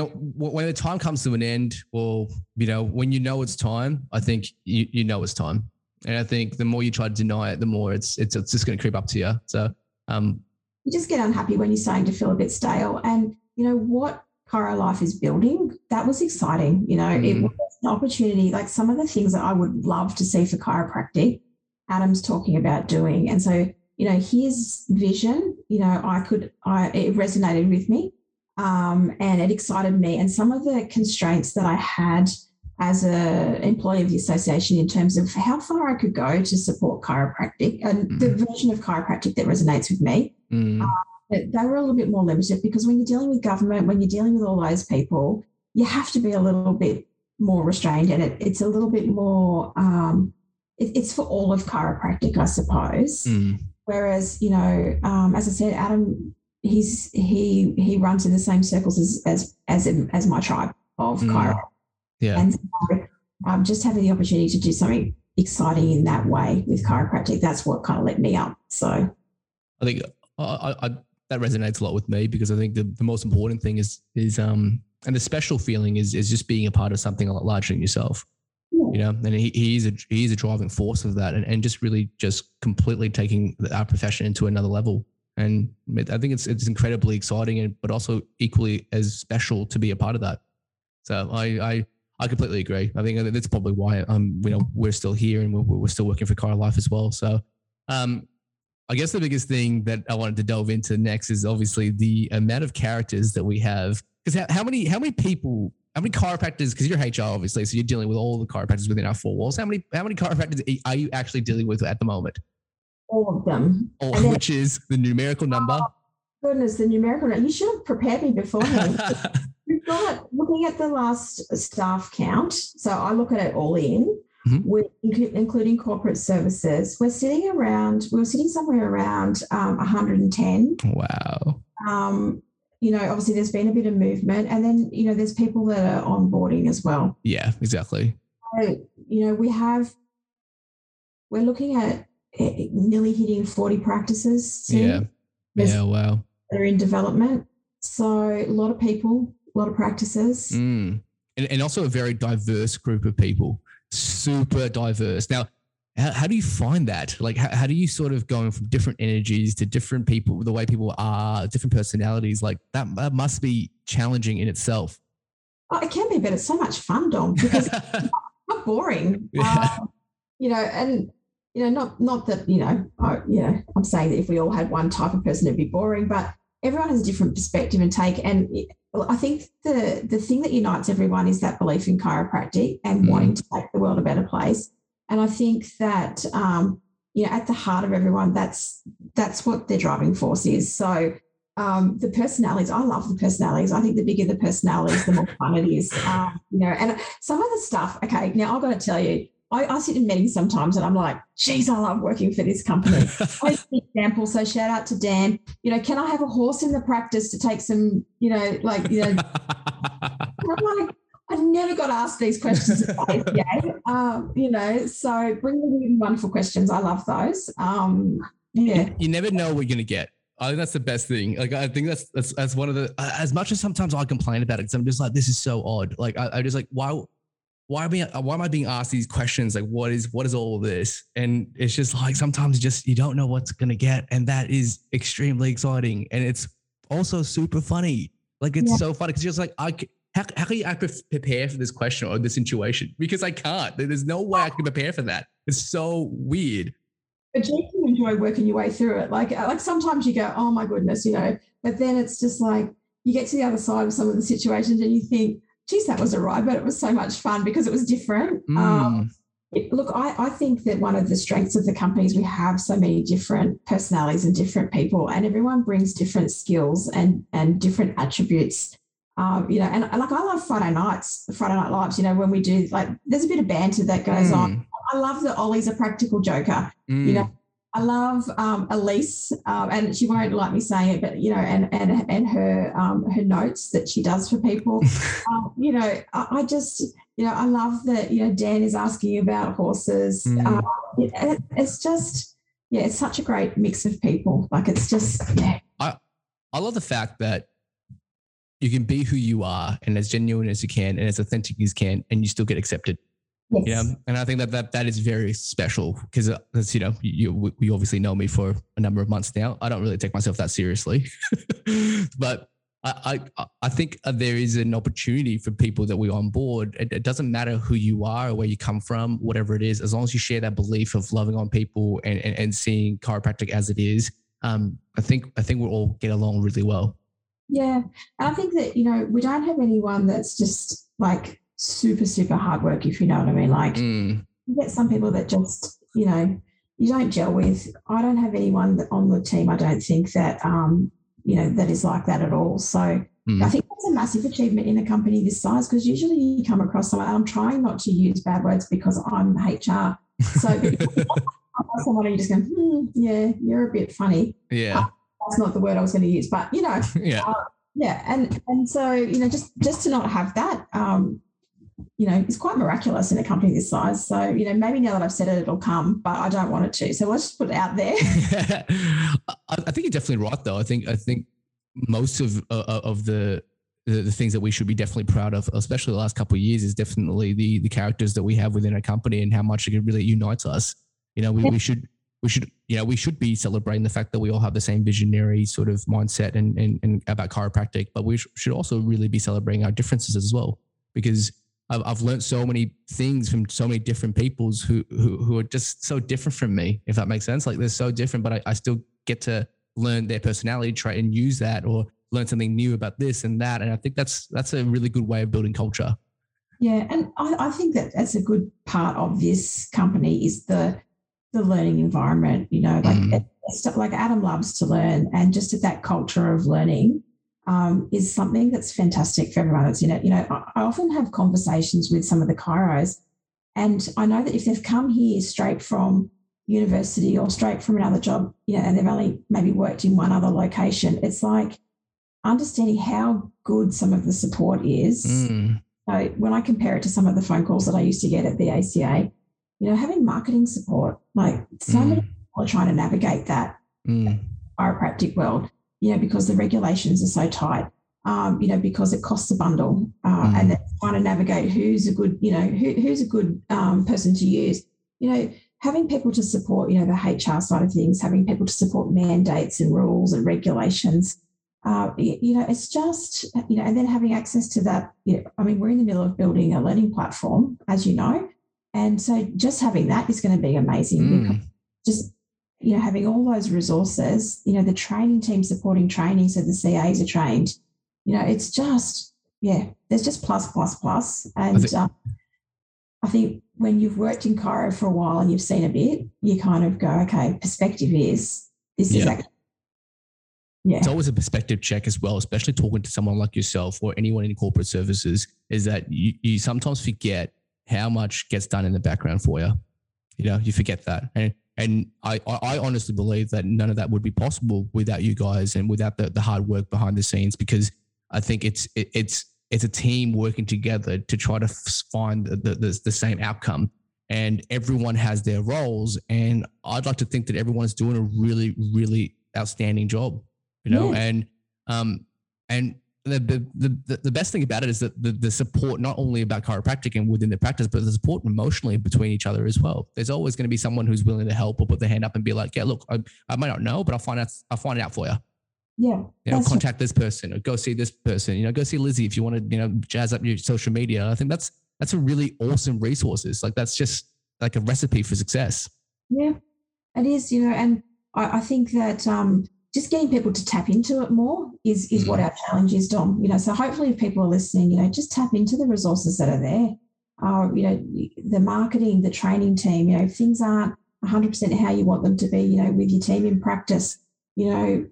know when the time comes to an end, well, you know, when you know it's time, I think you you know it's time, and I think the more you try to deny it, the more it's it's it's just going to creep up to you. So, um, you just get unhappy when you're starting to feel a bit stale, and you know what Chiro Life is building, that was exciting. You know, mm. it was an opportunity, like some of the things that I would love to see for chiropractic, Adam's talking about doing. And so, you know, his vision, you know, I could, I, it resonated with me um, and it excited me. And some of the constraints that I had as a employee of the association in terms of how far I could go to support chiropractic and mm. the version of chiropractic that resonates with me. Mm. Uh, they were a little bit more limited because when you're dealing with government, when you're dealing with all those people, you have to be a little bit more restrained and it, it's a little bit more, um, it, it's for all of chiropractic, I suppose. Mm. Whereas, you know, um, as I said, Adam, he's he he runs in the same circles as as as, as my tribe of mm. chiro. Yeah. And so, um, just having the opportunity to do something exciting in that way with chiropractic, that's what kind of lit me up. So I think I, I, that resonates a lot with me because I think the, the most important thing is is um and the special feeling is is just being a part of something a lot larger than yourself. You know, and he, he's a he's a driving force of that, and, and just really just completely taking our profession into another level. And I think it's it's incredibly exciting, and but also equally as special to be a part of that. So I I I completely agree. I think that's probably why um you know we're still here and we're, we're still working for Chiro Life as well. So um I guess the biggest thing that I wanted to delve into next is obviously the amount of characters that we have. Because how, how, many how many people, how many chiropractors? Because you're HR obviously, so you're dealing with all the chiropractors within our four walls. How many how many chiropractors are you actually dealing with at the moment? All of them. All, then, which is the numerical number. Oh, goodness, the numerical number. You should have prepared me beforehand. We've got looking at the last staff count. So I look at it all in mm-hmm. with, including corporate services, we're sitting around, we are sitting somewhere around um, 110. Wow. Um, you know, obviously there's been a bit of movement, and then you know there's people that are onboarding as well. Yeah, exactly. So, you know, we have we're looking at nearly hitting 40 practices. Soon. Yeah. There's yeah. Wow. That are in development. So a lot of people, a lot of practices. Mm. And, and also a very diverse group of people super diverse. Now, how, how do you find that? Like, how, how do you sort of going from different energies to different people, the way people are, different personalities? Like, that, that must be challenging in itself. Oh, it can be, but it's so much fun, Dom, because not boring. Yeah. Um, you know, and you know, not not that you know, I, you know, I'm saying that if we all had one type of person, it'd be boring, but everyone has a different perspective and take. And I think the the thing that unites everyone is that belief in chiropractic and mm. wanting to make the world a better place. And I think that um, you know, at the heart of everyone, that's that's what their driving force is. So um, the personalities, I love the personalities. I think the bigger the personalities, the more fun it is. Um, you know, and some of the stuff. Okay, now I've got to tell you, I, I, sit in meetings sometimes and I'm like, geez, I love working for this company. example, so shout out to Dan. You know, can I have a horse in the practice to take some, you know, like, you know, I'm like, I never got asked these questions um, you know, so bring me wonderful questions. I love those. Um, yeah. You, you never know what you're going to get. I think that's the best thing. Like, I think that's, that's, that's one of the, as much as sometimes I complain about it, because I'm just like, this is so odd. Like, I, I just like, why, why am I why am I being asked these questions? Like, what is what is all of this? And it's just like sometimes just you don't know what's gonna get, and that is extremely exciting, and it's also super funny. Like it's yeah. so funny because you're just like I. How, how can you prepare for this question or this situation? Because I can't. There's no way I can prepare for that. It's so weird. But you can enjoy working your way through it. Like, uh, like sometimes you go, oh my goodness, you know, but then it's just like you get to the other side of some of the situations and you think, geez, that was a ride, but it was so much fun because it was different. Mm. Um, it, look, I, I think that one of the strengths of the company is we have so many different personalities and different people, and everyone brings different skills and and different attributes. Um, you know, and like I love Friday nights, Friday Night Lives. You know, when we do like, there's a bit of banter that goes mm. on. I love that Ollie's a practical joker. Mm. You know, I love um, Elise, um, and she won't like me saying it, but you know, and and and her um, her notes that she does for people. Um, you know, I, I, just you know I love that you know Dan is asking about horses. Mm. Um, it, it's just yeah, it's such a great mix of people. Like it's just yeah. I I love the fact that you can be who you are and as genuine as you can and as authentic as you can, and you still get accepted. Yes. Yeah, and I think that that, that is very special because, uh, you know, you, you obviously know me for a number of months now. I don't really take myself that seriously, but I, I, I think uh, there is an opportunity for people that we on board. It, it, doesn't matter who you are or where you come from, whatever it is, as long as you share that belief of loving on people and, and, and seeing chiropractic as it is. Um, I think I think we'll all get along really well. Yeah, and I think that you know we don't have anyone that's just like super, super hard work, if you know what I mean. Like mm. you get some people that just, you know, you don't gel with. I don't have anyone on the team, I don't think that um, you know, that is like that at all. So mm. I think that's a massive achievement in a company this size because usually you come across someone, I'm trying not to use bad words because I'm HR. So someone you just go, hmm, yeah, you're a bit funny. Yeah. Uh, that's not the word I was going to use, but you know, yeah. Uh, yeah, and and so you know, just just to not have that, um, you know, is quite miraculous in a company this size. So, you know, maybe now that I've said it, it'll come, but I don't want it to. So let's just put it out there. I think you're definitely right, though. I think I think most of uh, uh, of the, the, the things that we should be definitely proud of, especially the last couple of years, is definitely the the characters that we have within a company and how much it really unites us. You know, we, we should we should you know we should be celebrating the fact that we all have the same visionary sort of mindset and and, and about chiropractic, but we should also really be celebrating our differences as well because I've, I've learned so many things from so many different peoples who, who, who are just so different from me, if that makes sense. Like they're so different, but I, I still get to learn their personality, try and use that or learn something new about this and that. And I think that's, that's a really good way of building culture. Yeah. And I, I think that that's a good part of this company is the, the learning environment, you know, like, mm. like Adam loves to learn and just at that culture of learning um, is something that's fantastic for everyone that's in it. You know, I, often have conversations with some of the chiros, and I know that if they've come here straight from university or straight from another job, you know, and they've only maybe worked in one other location, it's like understanding how good some of the support is. Mm. So when I compare it to some of the phone calls that I used to get at the ACA, you know, having marketing support, like so mm. many people are trying to navigate that mm. chiropractic world you know, because the regulations are so tight, um, you know, because it costs a bundle, uh, mm. and then trying to navigate who's a good, you know, who, who's a good um, person to use, you know, having people to support, you know, the HR side of things, having people to support mandates and rules and regulations. Uh, you know, it's just, you know, and then having access to that. You know, I mean, we're in the middle of building a learning platform, as you know. And so just having that is going to be amazing. Mm. Just you know, having all those resources, you know, the training team supporting training so the CAs are trained, you know, it's just, yeah, there's just plus, plus, plus. And I think, uh, I think when you've worked in chiro for a while and you've seen a bit, you kind of go, okay, perspective is this yeah. is actually yeah. It's always a perspective check as well, especially talking to someone like yourself or anyone in corporate services, is that you, you sometimes forget how much gets done in the background for you. You know, you forget that. And and I, I honestly believe that none of that would be possible without you guys and without the, the hard work behind the scenes because I think it's it, it's it's a team working together to try to find the, the, the same outcome. And everyone has their roles and I'd like to think that everyone's doing a really really outstanding job you know, and um, and the, the, the, the best thing about it is that the, the support not only about chiropractic and within the practice, but the support emotionally between each other as well. There's always going to be someone who's willing to help or put their hand up and be like, yeah, look, I, I might not know, but I'll find out, I'll find it out for you. Yeah. You know, contact this person or go see this person, you know, go see Lizzie if you want to, you know, jazz up your social media. I think that's, that's a really awesome resources. Like that's just like a recipe for success. Yeah, it is, you know, and I, I think that, um, just getting people to tap into it more is is mm. what our challenge is, Dom. You know, so hopefully, if people are listening, you know, just tap into the resources that are there. Uh, you know, the marketing, the training team. You know, if things aren't 100% how you want them to be, you know, with your team in practice, you know,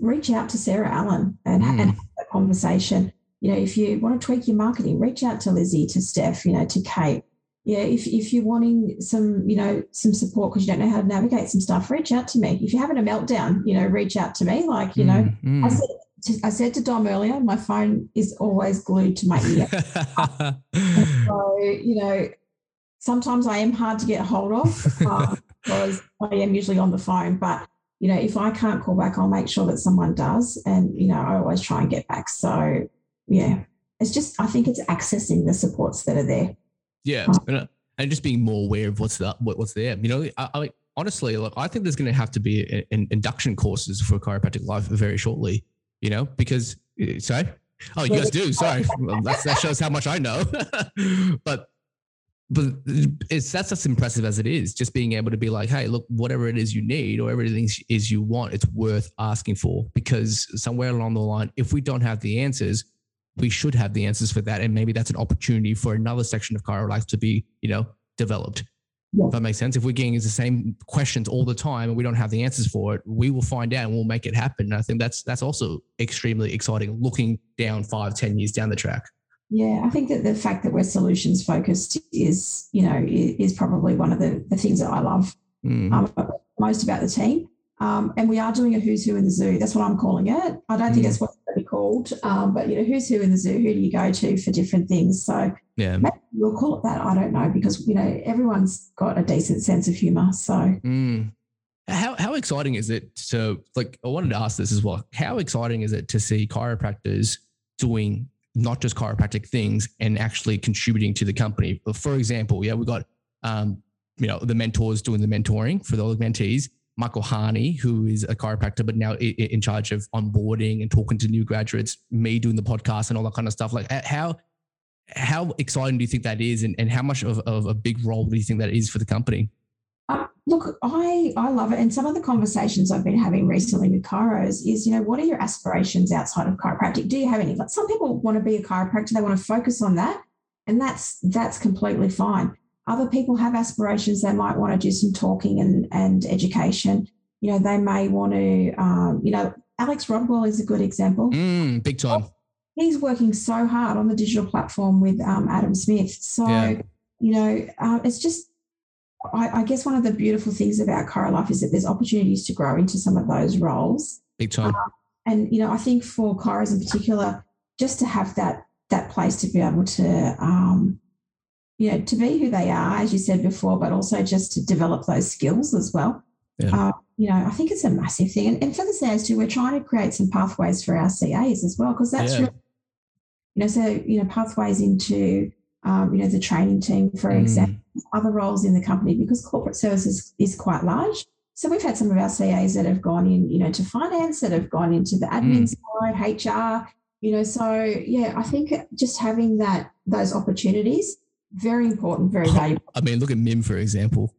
reach out to Sarah Allen and, mm. and have a conversation. You know, if you want to tweak your marketing, reach out to Lizzie, to Steph, you know, to Kate, yeah, if, if you're wanting some, you know, some support because you don't know how to navigate some stuff, reach out to me. If you're having a meltdown, you know, reach out to me. Like, you know, mm, mm. I, said to, I said to Dom earlier, my phone is always glued to my ear. so, you know, sometimes I am hard to get hold of uh, because I am usually on the phone. But, you know, if I can't call back, I'll make sure that someone does. And, you know, I always try and get back. So, yeah, it's just, I think it's accessing the supports that are there. Yeah, and, uh, and just being more aware of what's the, what, what's there. You know, I, I honestly, like I think there's going to have to be an induction courses for chiropractic life very shortly. You know, because uh, sorry, oh, you guys do. Sorry, well, that shows how much I know. but but it's that's as impressive as it is. Just being able to be like, hey, look, whatever it is you need or everything is you want, it's worth asking for because somewhere along the line, if we don't have the answers, we should have the answers for that. And maybe that's an opportunity for another section of Chiro life to be, you know, developed. Yeah. If that makes sense. If we're getting the same questions all the time and we don't have the answers for it, we will find out and we'll make it happen. And I think that's that's also extremely exciting looking down five, ten years down the track. Yeah, I think that the fact that we're solutions focused is, you know, is probably one of the, the things that I love mm. um, most about the team. Um, and we are doing a who's who in the zoo. That's what I'm calling it. I don't think mm. that's what it's called, um, but you know, who's who in the zoo? Who do you go to for different things? So yeah, we'll call it that. I don't know because you know everyone's got a decent sense of humor. So. Mm. How, how exciting is it to like I wanted to ask this as well. How exciting is it to see chiropractors doing not just chiropractic things and actually contributing to the company? For example, yeah, we got um, you know the mentors doing the mentoring for the mentees Michael Harney, who is a chiropractor, but now in charge of onboarding and talking to new graduates, me doing the podcast and all that kind of stuff. Like how how exciting do you think that is, and, and how much of, of a big role do you think that is for the company? Uh, look, I I love it, and some of the conversations I've been having recently with chiros is, you know, what are your aspirations outside of chiropractic? Do you have any? Like some people want to be a chiropractor, they want to focus on that, and that's that's completely fine. Other people have aspirations. They might want to do some talking and, and education. You know, they may want to, um, you know, Alex Rodwell is a good example. Mm, big time. He's working so hard on the digital platform with um, Adam Smith. So, yeah. you know, uh, it's just, I, I, guess one of the beautiful things about Chiro Life is that there's opportunities to grow into some of those roles. Big time. Uh, and, you know, I think for chiros in particular, just to have that that place to be able to um, you know, to be who they are, as you said before, but also just to develop those skills as well. Yeah. Uh, you know, I think it's a massive thing. And, and, for the CAs too, we're trying to create some pathways for our CAs as well, because that's, yeah. really, you know, so, you know, pathways into, um, you know, the training team, for mm. example, other roles in the company, because corporate services is quite large. So we've had some of our CAs that have gone in, you know, to finance, that have gone into the admin mm. side, HR, you know, so yeah, I think just having that, those opportunities very important, very valuable. I mean, look at Mim for example.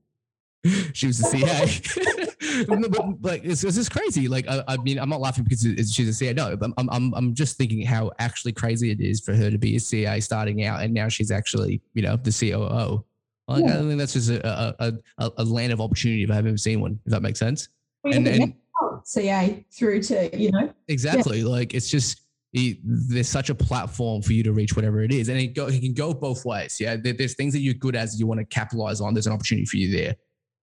she was a CA. but, like it's, it's just crazy. Like I, I, mean, I'm not laughing because she's a CA. No, but I'm, I'm I'm just thinking how actually crazy it is for her to be a CA starting out, and now she's actually you know the COO. Like, yeah. I think that's just a, a, a, a, land of opportunity if I've ever seen one. If that makes sense. Well, and, and CA through to you know exactly yeah. like it's just it, there's such a platform for you to reach whatever it is, and it, go, it can go both ways. Yeah, there, there's things that you're good as you want to capitalize on. There's an opportunity for you there.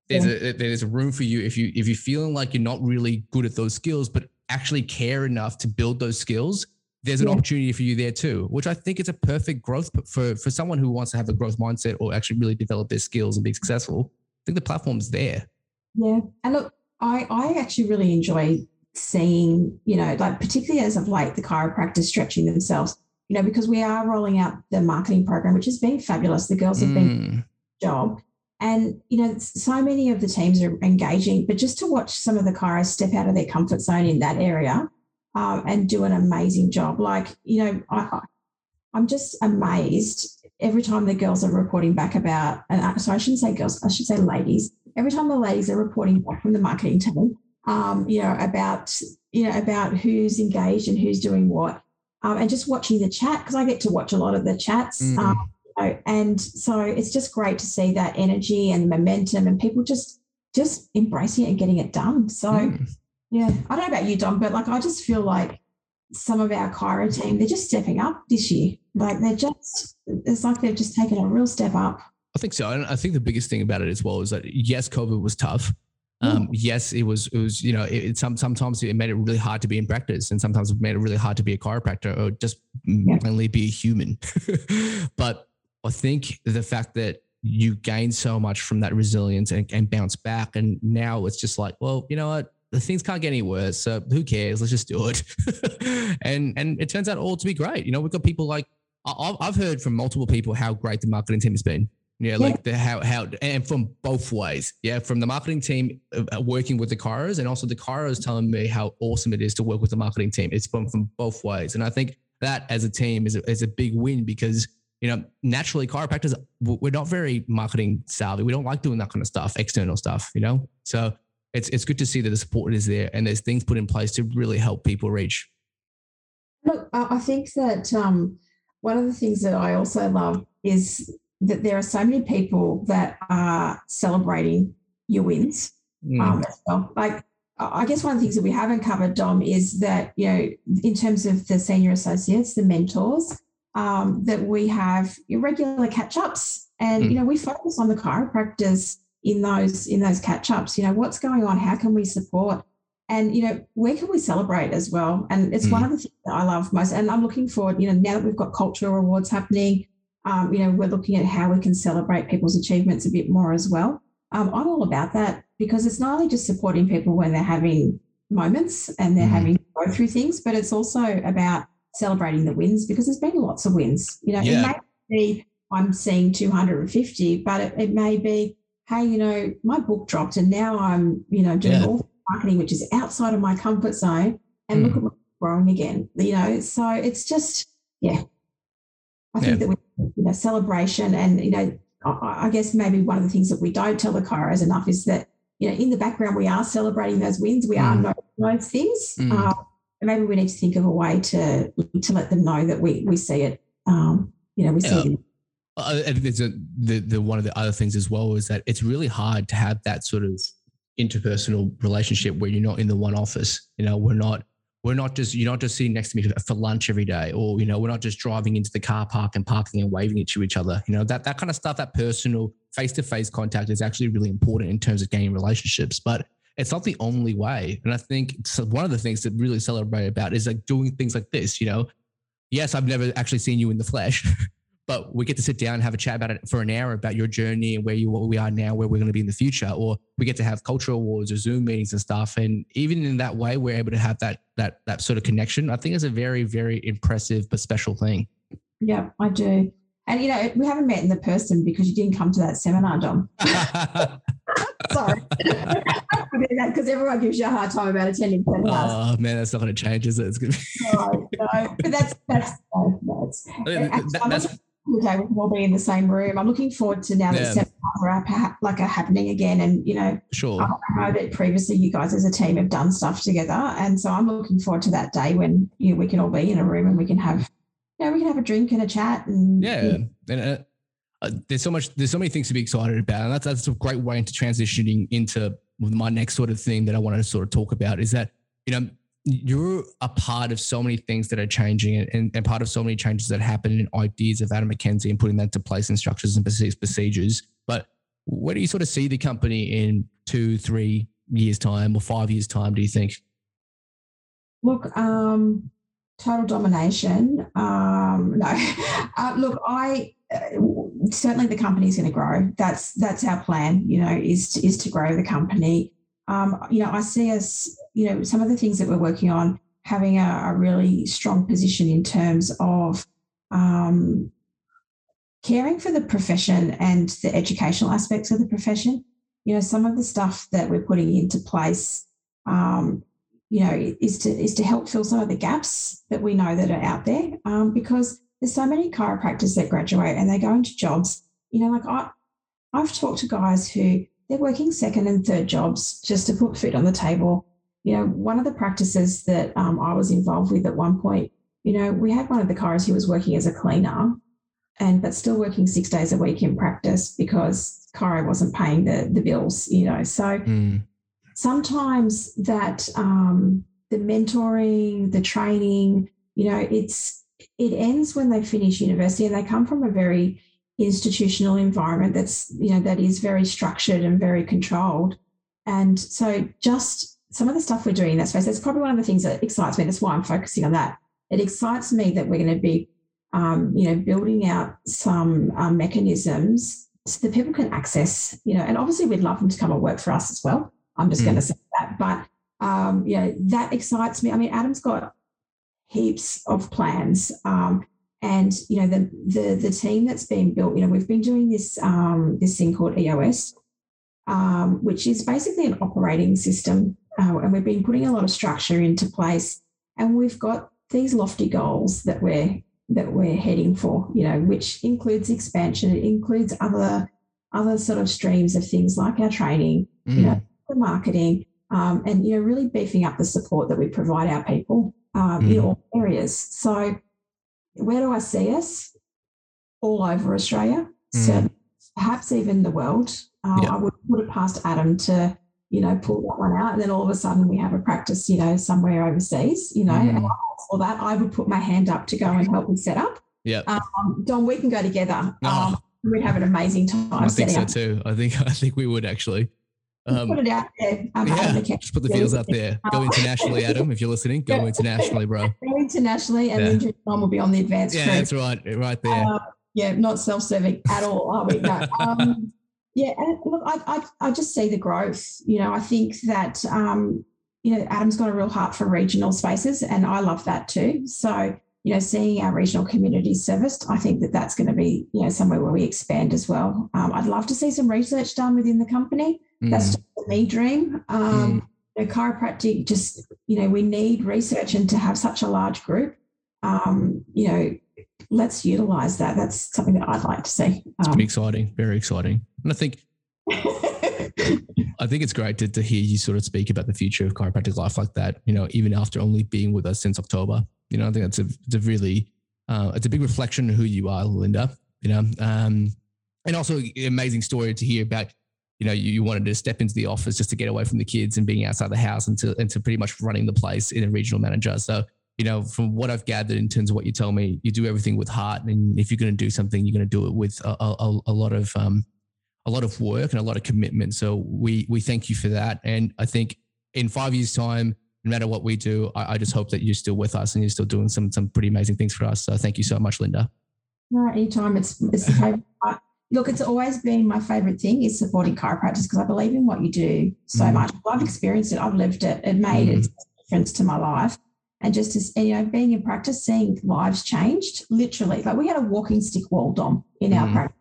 There's yeah. a there's a room for you if you if you're feeling like you're not really good at those skills, but actually care enough to build those skills. There's an yeah. opportunity for you there too, which I think is a perfect growth for for someone who wants to have a growth mindset or actually really develop their skills and be successful. I think the platform's there. Yeah, and look, I I actually really enjoy seeing, you know, like particularly as of late, the chiropractors stretching themselves, you know, because we are rolling out the marketing program, which has been fabulous. The girls have mm. been job. And, you know, so many of the teams are engaging, but just to watch some of the chiros step out of their comfort zone in that area um, and do an amazing job. Like, you know, I, I'm just amazed every time the girls are reporting back about, and so I shouldn't say girls, I should say ladies. Every time the ladies are reporting back from the marketing team, um, you know, about you know about who's engaged and who's doing what, um, and just watching the chat because I get to watch a lot of the chats. Mm. Um, you know, and so it's just great to see that energy and momentum and people just just embracing it and getting it done. So mm. yeah, I don't know about you, Dom, but like I just feel like some of our chiro team, they're just stepping up this year. Like they're just, it's like they've just taken a real step up. I think so. And I think the biggest thing about it as well is that yes, COVID was tough. Um, yes, it was. It was. You know, it, it, some sometimes it made it really hard to be in practice, and sometimes it made it really hard to be a chiropractor or just yeah. mainly be a human. but I think the fact that you gain so much from that resilience and, and bounce back, and now it's just like, well, you know what? The things can't get any worse. So who cares? Let's just do it. and and it turns out all to be great. You know, we've got people like I've heard from multiple people how great the marketing team has been. Yeah, like the how how and from both ways. Yeah, from the marketing team uh, working with the chiros and also the chiros telling me how awesome it is to work with the marketing team. It's from from both ways, and I think that as a team is a, is a big win because you know naturally chiropractors we're not very marketing savvy. We don't like doing that kind of stuff, external stuff. You know, so it's it's good to see that the support is there and there's things put in place to really help people reach. Look, I think that um, one of the things that I also love is that there are so many people that are celebrating your wins mm. um, as well. Like, I guess one of the things that we haven't covered, Dom, is that, you know, in terms of the senior associates, the mentors, um, that we have irregular catch ups. And, mm. you know, we focus on the chiropractors in those in those catch ups. You know, what's going on? How can we support? And, you know, where can we celebrate as well? And it's mm. one of the things that I love most. And I'm looking forward, you know, now that we've got cultural awards happening, um, you know, we're looking at how we can celebrate people's achievements a bit more as well. Um, I'm all about that because it's not only just supporting people when they're having moments and they're mm. having to go through things, but it's also about celebrating the wins because there's been lots of wins. You know, yeah. it may be I'm seeing 250, but it, it, may be, hey, you know, my book dropped and now I'm, you know, doing yeah. all marketing which is outside of my comfort zone, and mm. look at what's growing again. You know, so it's just, yeah, I think yeah. that we, you know, celebration and, you know, I, I guess maybe one of the things that we don't tell the chiros enough is that, you know, in the background, we are celebrating those wins. We mm. are knowing those things. Mm. Um, and maybe we need to think of a way to, to let them know that we, we see it. Um, you know, we see it. I think there's a, the, the, one of the other things as well is that it's really hard to have that sort of interpersonal relationship where you're not in the one office. You know, we're not we're not just you're not just sitting next to me for lunch every day or you know we're not just driving into the car park and parking and waving to each other. You know that that kind of stuff that personal face-to-face contact is actually really important in terms of gaining relationships but it's not the only way. And i think one of the things that really celebrate about is like doing things like this you know? Yes i've never actually seen you in the flesh but we get to sit down and have a chat about it for an hour about your journey and where you what we are now, where we're going to be in the future, or we get to have cultural awards or Zoom meetings and stuff. And even in that way, we're able to have that that that sort of connection. I think it's a very very impressive but special thing. Yeah, I do. And you know, we haven't met in the person because you didn't come to that seminar, Dom. Sorry. Because everyone gives you a hard time about attending seminars. Oh man, that's not going to change, is it? It's going to be. no, no, but that's that's no, that's, that, that's day we'll all be in the same room. I'm looking forward to now that Yeah. seminars are like are happening again, and you know, Sure. I know that previously you guys as a team have done stuff together, and so I'm looking forward to that day when you know, we can all be in a room and we can have, you know, we can have a drink and a chat and Yeah, and uh, uh, there's so much, there's so many things to be excited about, and that's that's a great way into transitioning into my next sort of thing that I wanted to sort of talk about is that you know you're a part of so many things that are changing and, and, part of so many changes that happen in ideas of Adam McKenzie and putting that into place in structures and procedures. But where do you sort of see the company in two, three years time or five years time? Do you think? Look, um, total domination. Um, no, uh, look, I uh, certainly the company is going to grow. That's that's our plan. You know, is to, is to grow the company. Um, you know, I see us. You know, some of the things that we're working on having a, a really strong position in terms of um, caring for the profession and the educational aspects of the profession. You know, some of the stuff that we're putting into place. Um, you know, is to is to help fill some of the gaps that we know that are out there. Um, because there's so many chiropractors that graduate and they go into jobs. You know, like I, I've talked to guys who they're working second and third jobs just to put food on the table. You know, one of the practices that um, I was involved with at one point, you know, we had one of the chiros who was working as a cleaner, and but still working six days a week in practice because chiro wasn't paying the the bills. You know, so Mm, sometimes that um, the mentoring, the training, you know, it's it ends when they finish university and they come from a very institutional environment that's you know that is very structured and very controlled. And so just some of the stuff we're doing in that space, that's probably one of the things that excites me. That's why I'm focusing on that. It excites me that we're going to be, um, you know, building out some um, mechanisms so that people can access, you know, and obviously we'd love them to come and work for us as well. I'm just Mm. going to say that. But um, you know, that excites me. I mean, Adam's got heaps of plans. Um, and you know, the the the team that's been built, you know, we've been doing this um, this thing called EOS, um, which is basically an operating system. Uh, and we've been putting a lot of structure into place. And we've got these lofty goals that we're that we're heading for, you know, which includes expansion, it includes other other sort of streams of things like our training, mm, you know, the marketing, um, and you know, really beefing up the support that we provide our people um, in Mhm. all areas. So, where do I see us? All over Australia, Mm. so perhaps even the world. Um, Yeah. I would put it past Adam to, you know, pull that one out, and then all of a sudden we have a practice, you know, somewhere overseas. You know, Mm. that, I would put my hand up to go and help with set up. yeah, Um, Dom, we can go together. Oh. Um, we'd have an amazing time I think so up. too. I think I think we would actually. Um, put it out there. Um, yeah, just put the feels out there. Go Oh. internationally, Adam. If you're listening, go internationally, bro. Go internationally, and Yeah. then John will be on the advanced Yeah, that's right, right there. Uh, yeah, not self-serving at all, are we? No. Um, yeah, and look, I, I, I just see the growth. You know, I think that um, you know Adam's got a real heart for regional spaces, and I love that too. So you know, seeing our regional communities serviced, I think that that's going to be you know somewhere where we expand as well. Um, I'd love to see some research done within the company. That's Mm, just a me dream. Um, you know, chiropractic just you know we need research and to have such a large group um, you know let's utilize that that's something that i'd like to see it's um, exciting, very exciting. And I think I think it's great to, to hear you sort of speak about the future of chiropractic life like that. You know, even after only being with us since October. You know, I think that's a it's a really uh, it's a big reflection of who you are, Linda. You know, um, and also amazing story to hear about. You know, you, you wanted to step into the office just to get away from the kids and being outside the house and to and to pretty much running the place in a regional manager. So you know, from what I've gathered in terms of what you tell me, you do everything with heart, and if you're going to do something, you're going to do it with a, a, a lot of um, a lot of work and a lot of commitment. So we we thank you for that. And I think in five years' time, no matter what we do, I, I just hope that you're still with us and you're still doing some some pretty amazing things for us. So thank you so much, Linda. no anytime it's it's look it's always been my favorite thing is supporting chiropractors because i believe in what you do so Mm. much i've experienced it i've lived it it made Mm. a difference to my life and just as you know being in practice seeing lives changed literally like we had a walking stick wall dom in our Mm. practice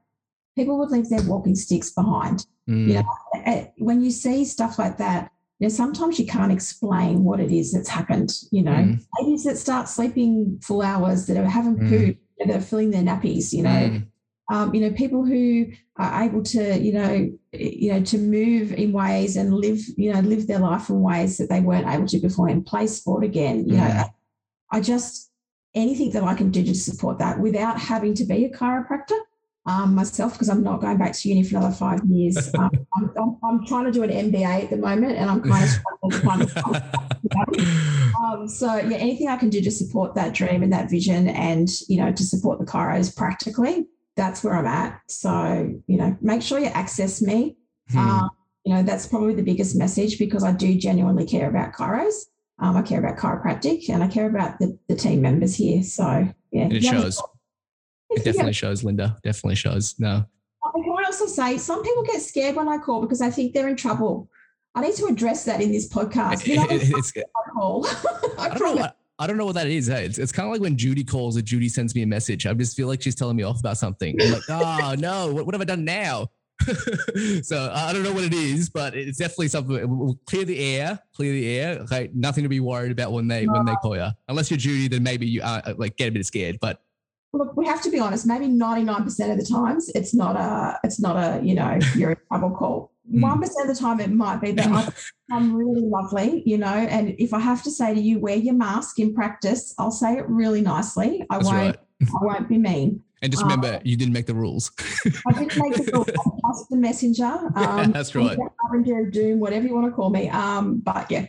people would leave their walking sticks behind Mm, You know, uh, when you see stuff like that, you know, sometimes you can't explain what it is that's happened. You know, Mm. babies that start sleeping full hours that are having Mm. poo, you that are filling their nappies, you know. Mm. Um, you know, people who are able to, you know, you know, to move in ways and live, you know, live their life in ways that they weren't able to before and play sport again. You know, I just anything that I can do to support that without having to be a chiropractor um, myself because I'm not going back to uni for another five years. Um, I'm, I'm, I'm, trying to do an MBA at the moment, and I'm kind of struggling to find. um, so yeah, anything I can do to support that dream and that vision, and you know, to support the chiros practically, that's where I'm at. So you know, make sure you access me. Hmm. Um, you know, that's probably the biggest message because I do genuinely care about chiros. Um, I care about chiropractic, and I care about the, the team members here. So yeah, and it shows. It definitely yeah. shows, Linda. Definitely shows. No. I Can I also say some people get scared when I call because I think they're in trouble. I need to address that in this podcast. You know, it's, I call. I, I, don't know I don't know what that is. It's, it's kind of like when Judy calls or Judy sends me a message. I just feel like she's telling me off about something. I'm like, oh no, what, what have I done now? so I don't know what it is, but it's definitely something. We'll clear the air, clear the air. Okay, nothing to be worried about when they no. when they call you. Unless you're Judy, then maybe you are like get a bit scared. But look, we have to be honest. Maybe ninety nine percent of the times, it's not a it's not a you know you're a trouble call. Hmm. One mm. of the time, it might be, but I'm really lovely, you know. And if I have to say to you, wear your mask in practice, I'll say it really nicely. I That's won't. Right. I won't be mean. And just remember, um, you didn't make the rules. I didn't make the rules. I just the messenger. Um, yeah, that's right. Harbinger of Doom, whatever you want to call me. Um, but yeah.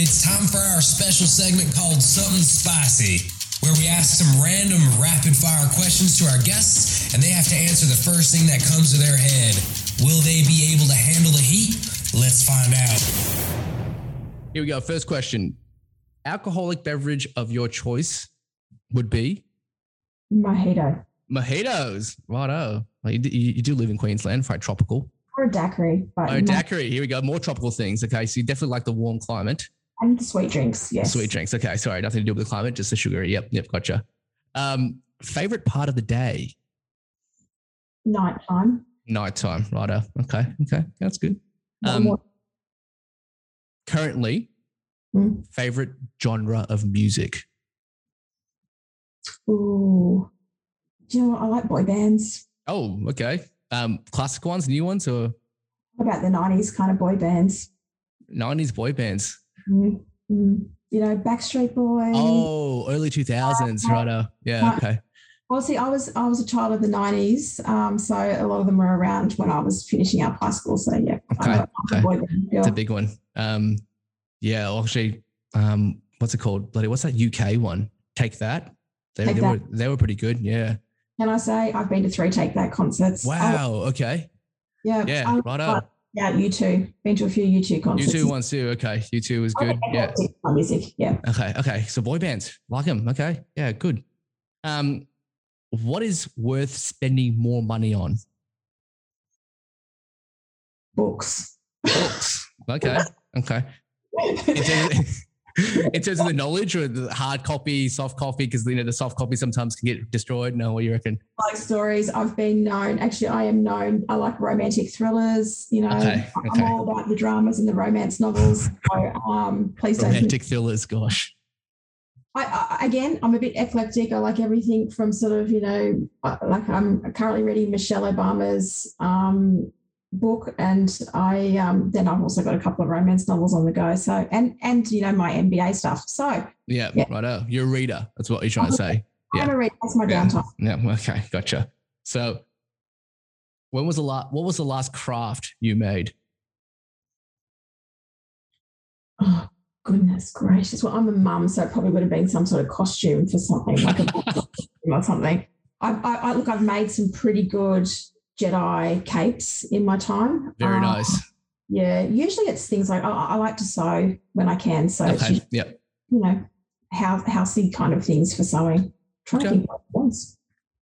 It's time for our special segment called Something Spicy, where we ask some random rapid fire questions to our guests, and they have to answer the first thing that comes to their head. Will they be able to handle the heat? Let's find out. Here we go. First question Alcoholic beverage of your choice would be? Mojito. Mojitos. Righto. Well, you, you, you do live in Queensland, quite tropical. Or a daiquiri. But oh, daiquiri. Here we go. More tropical things. Okay. So you definitely like the warm climate. And the sweet drinks. Yes. Sweet drinks. Okay. Sorry. Nothing to do with the climate, just the sugary. Yep. Yep. Gotcha. Um, favorite part of the day? Nighttime. Nighttime. Righto. Okay. Okay. That's good. Um, currently, mm. favorite genre of music? Ooh. Do you know what? I like boy bands. Oh, okay. Um, classic ones, new ones, or what about the '90s kind of boy bands? '90s boy bands. Mm-hmm. You know, Backstreet Boys. Oh, early 2000s, uh, right? Yeah, okay. Well, see, I was I was a child of the '90s, um, so a lot of them were around when I was finishing up high school. So yeah, okay, okay. it's a big one. Um, yeah, actually, um, what's it called? Bloody, what's that UK one? Take that. They, they that. were they were pretty good. Yeah. Can I say I've been to three Take That concerts? Wow. okay. Yeah. Yeah. Right up. Yeah, U2. Been to a few U2 concerts. U2 ones too. Okay. U2 was good. yeah. Music. Yeah. Okay. Okay. So boy bands, like them. Okay. Yeah. Good. Um, what is worth spending more money on? Books. Books. Okay. okay. in terms of the knowledge or the hard copy, soft copy, because you know the soft copy sometimes can get destroyed. No, what do you reckon? Like stories, I've been known. Actually, I am known. I like romantic thrillers. You know, okay, okay. I'm all about the dramas and the romance novels. So, um, please. Romantic thrillers, gosh. I, I, again, I'm a bit eclectic. I like everything from sort of, you know, like I'm currently reading Michelle Obama's um, book and I um, then I've also got a couple of romance novels on the go. So and and you know my MBA stuff. So yeah, yeah. right. You're a reader. That's what you're trying to say. I'm yeah. a reader. That's my yeah. downtime. Yeah. Okay. Gotcha. So when was the last? What was the last craft you made? Goodness gracious! Well, I'm a mum, so it probably would have been some sort of costume for something like a or something. I, I, I look. I've made some pretty good Jedi capes in my time. Very um, nice. Yeah, usually it's things like I, I like to sew when I can. So okay. Just, yep. you know, how housey kind of things for sewing. Trying okay. to think what once.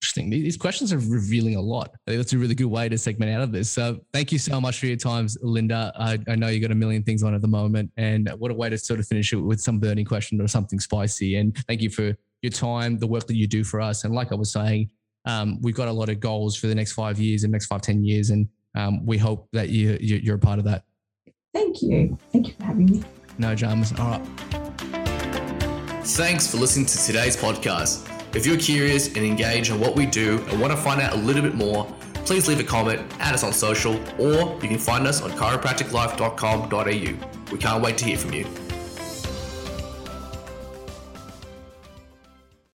Interesting. These questions are revealing a lot. I think that's a really good way to segment out of this. So thank you so much for your time, Linda. I, I know you got a million things on at the moment, and what a way to sort of finish it with some burning question or something spicy. And thank you for your time, the work that you do for us. And like I was saying, um, we've got a lot of goals for the next five years and next five ten years. And um, we hope that you, you're a part of that. Thank you. Thank you for having me. No dramas. All right. Thanks for listening to today's podcast. If you're curious and engaged in what we do and want to find out a little bit more, please leave a comment, add us on social, or you can find us on chiropracticlife.com.au. We can't wait to hear from you.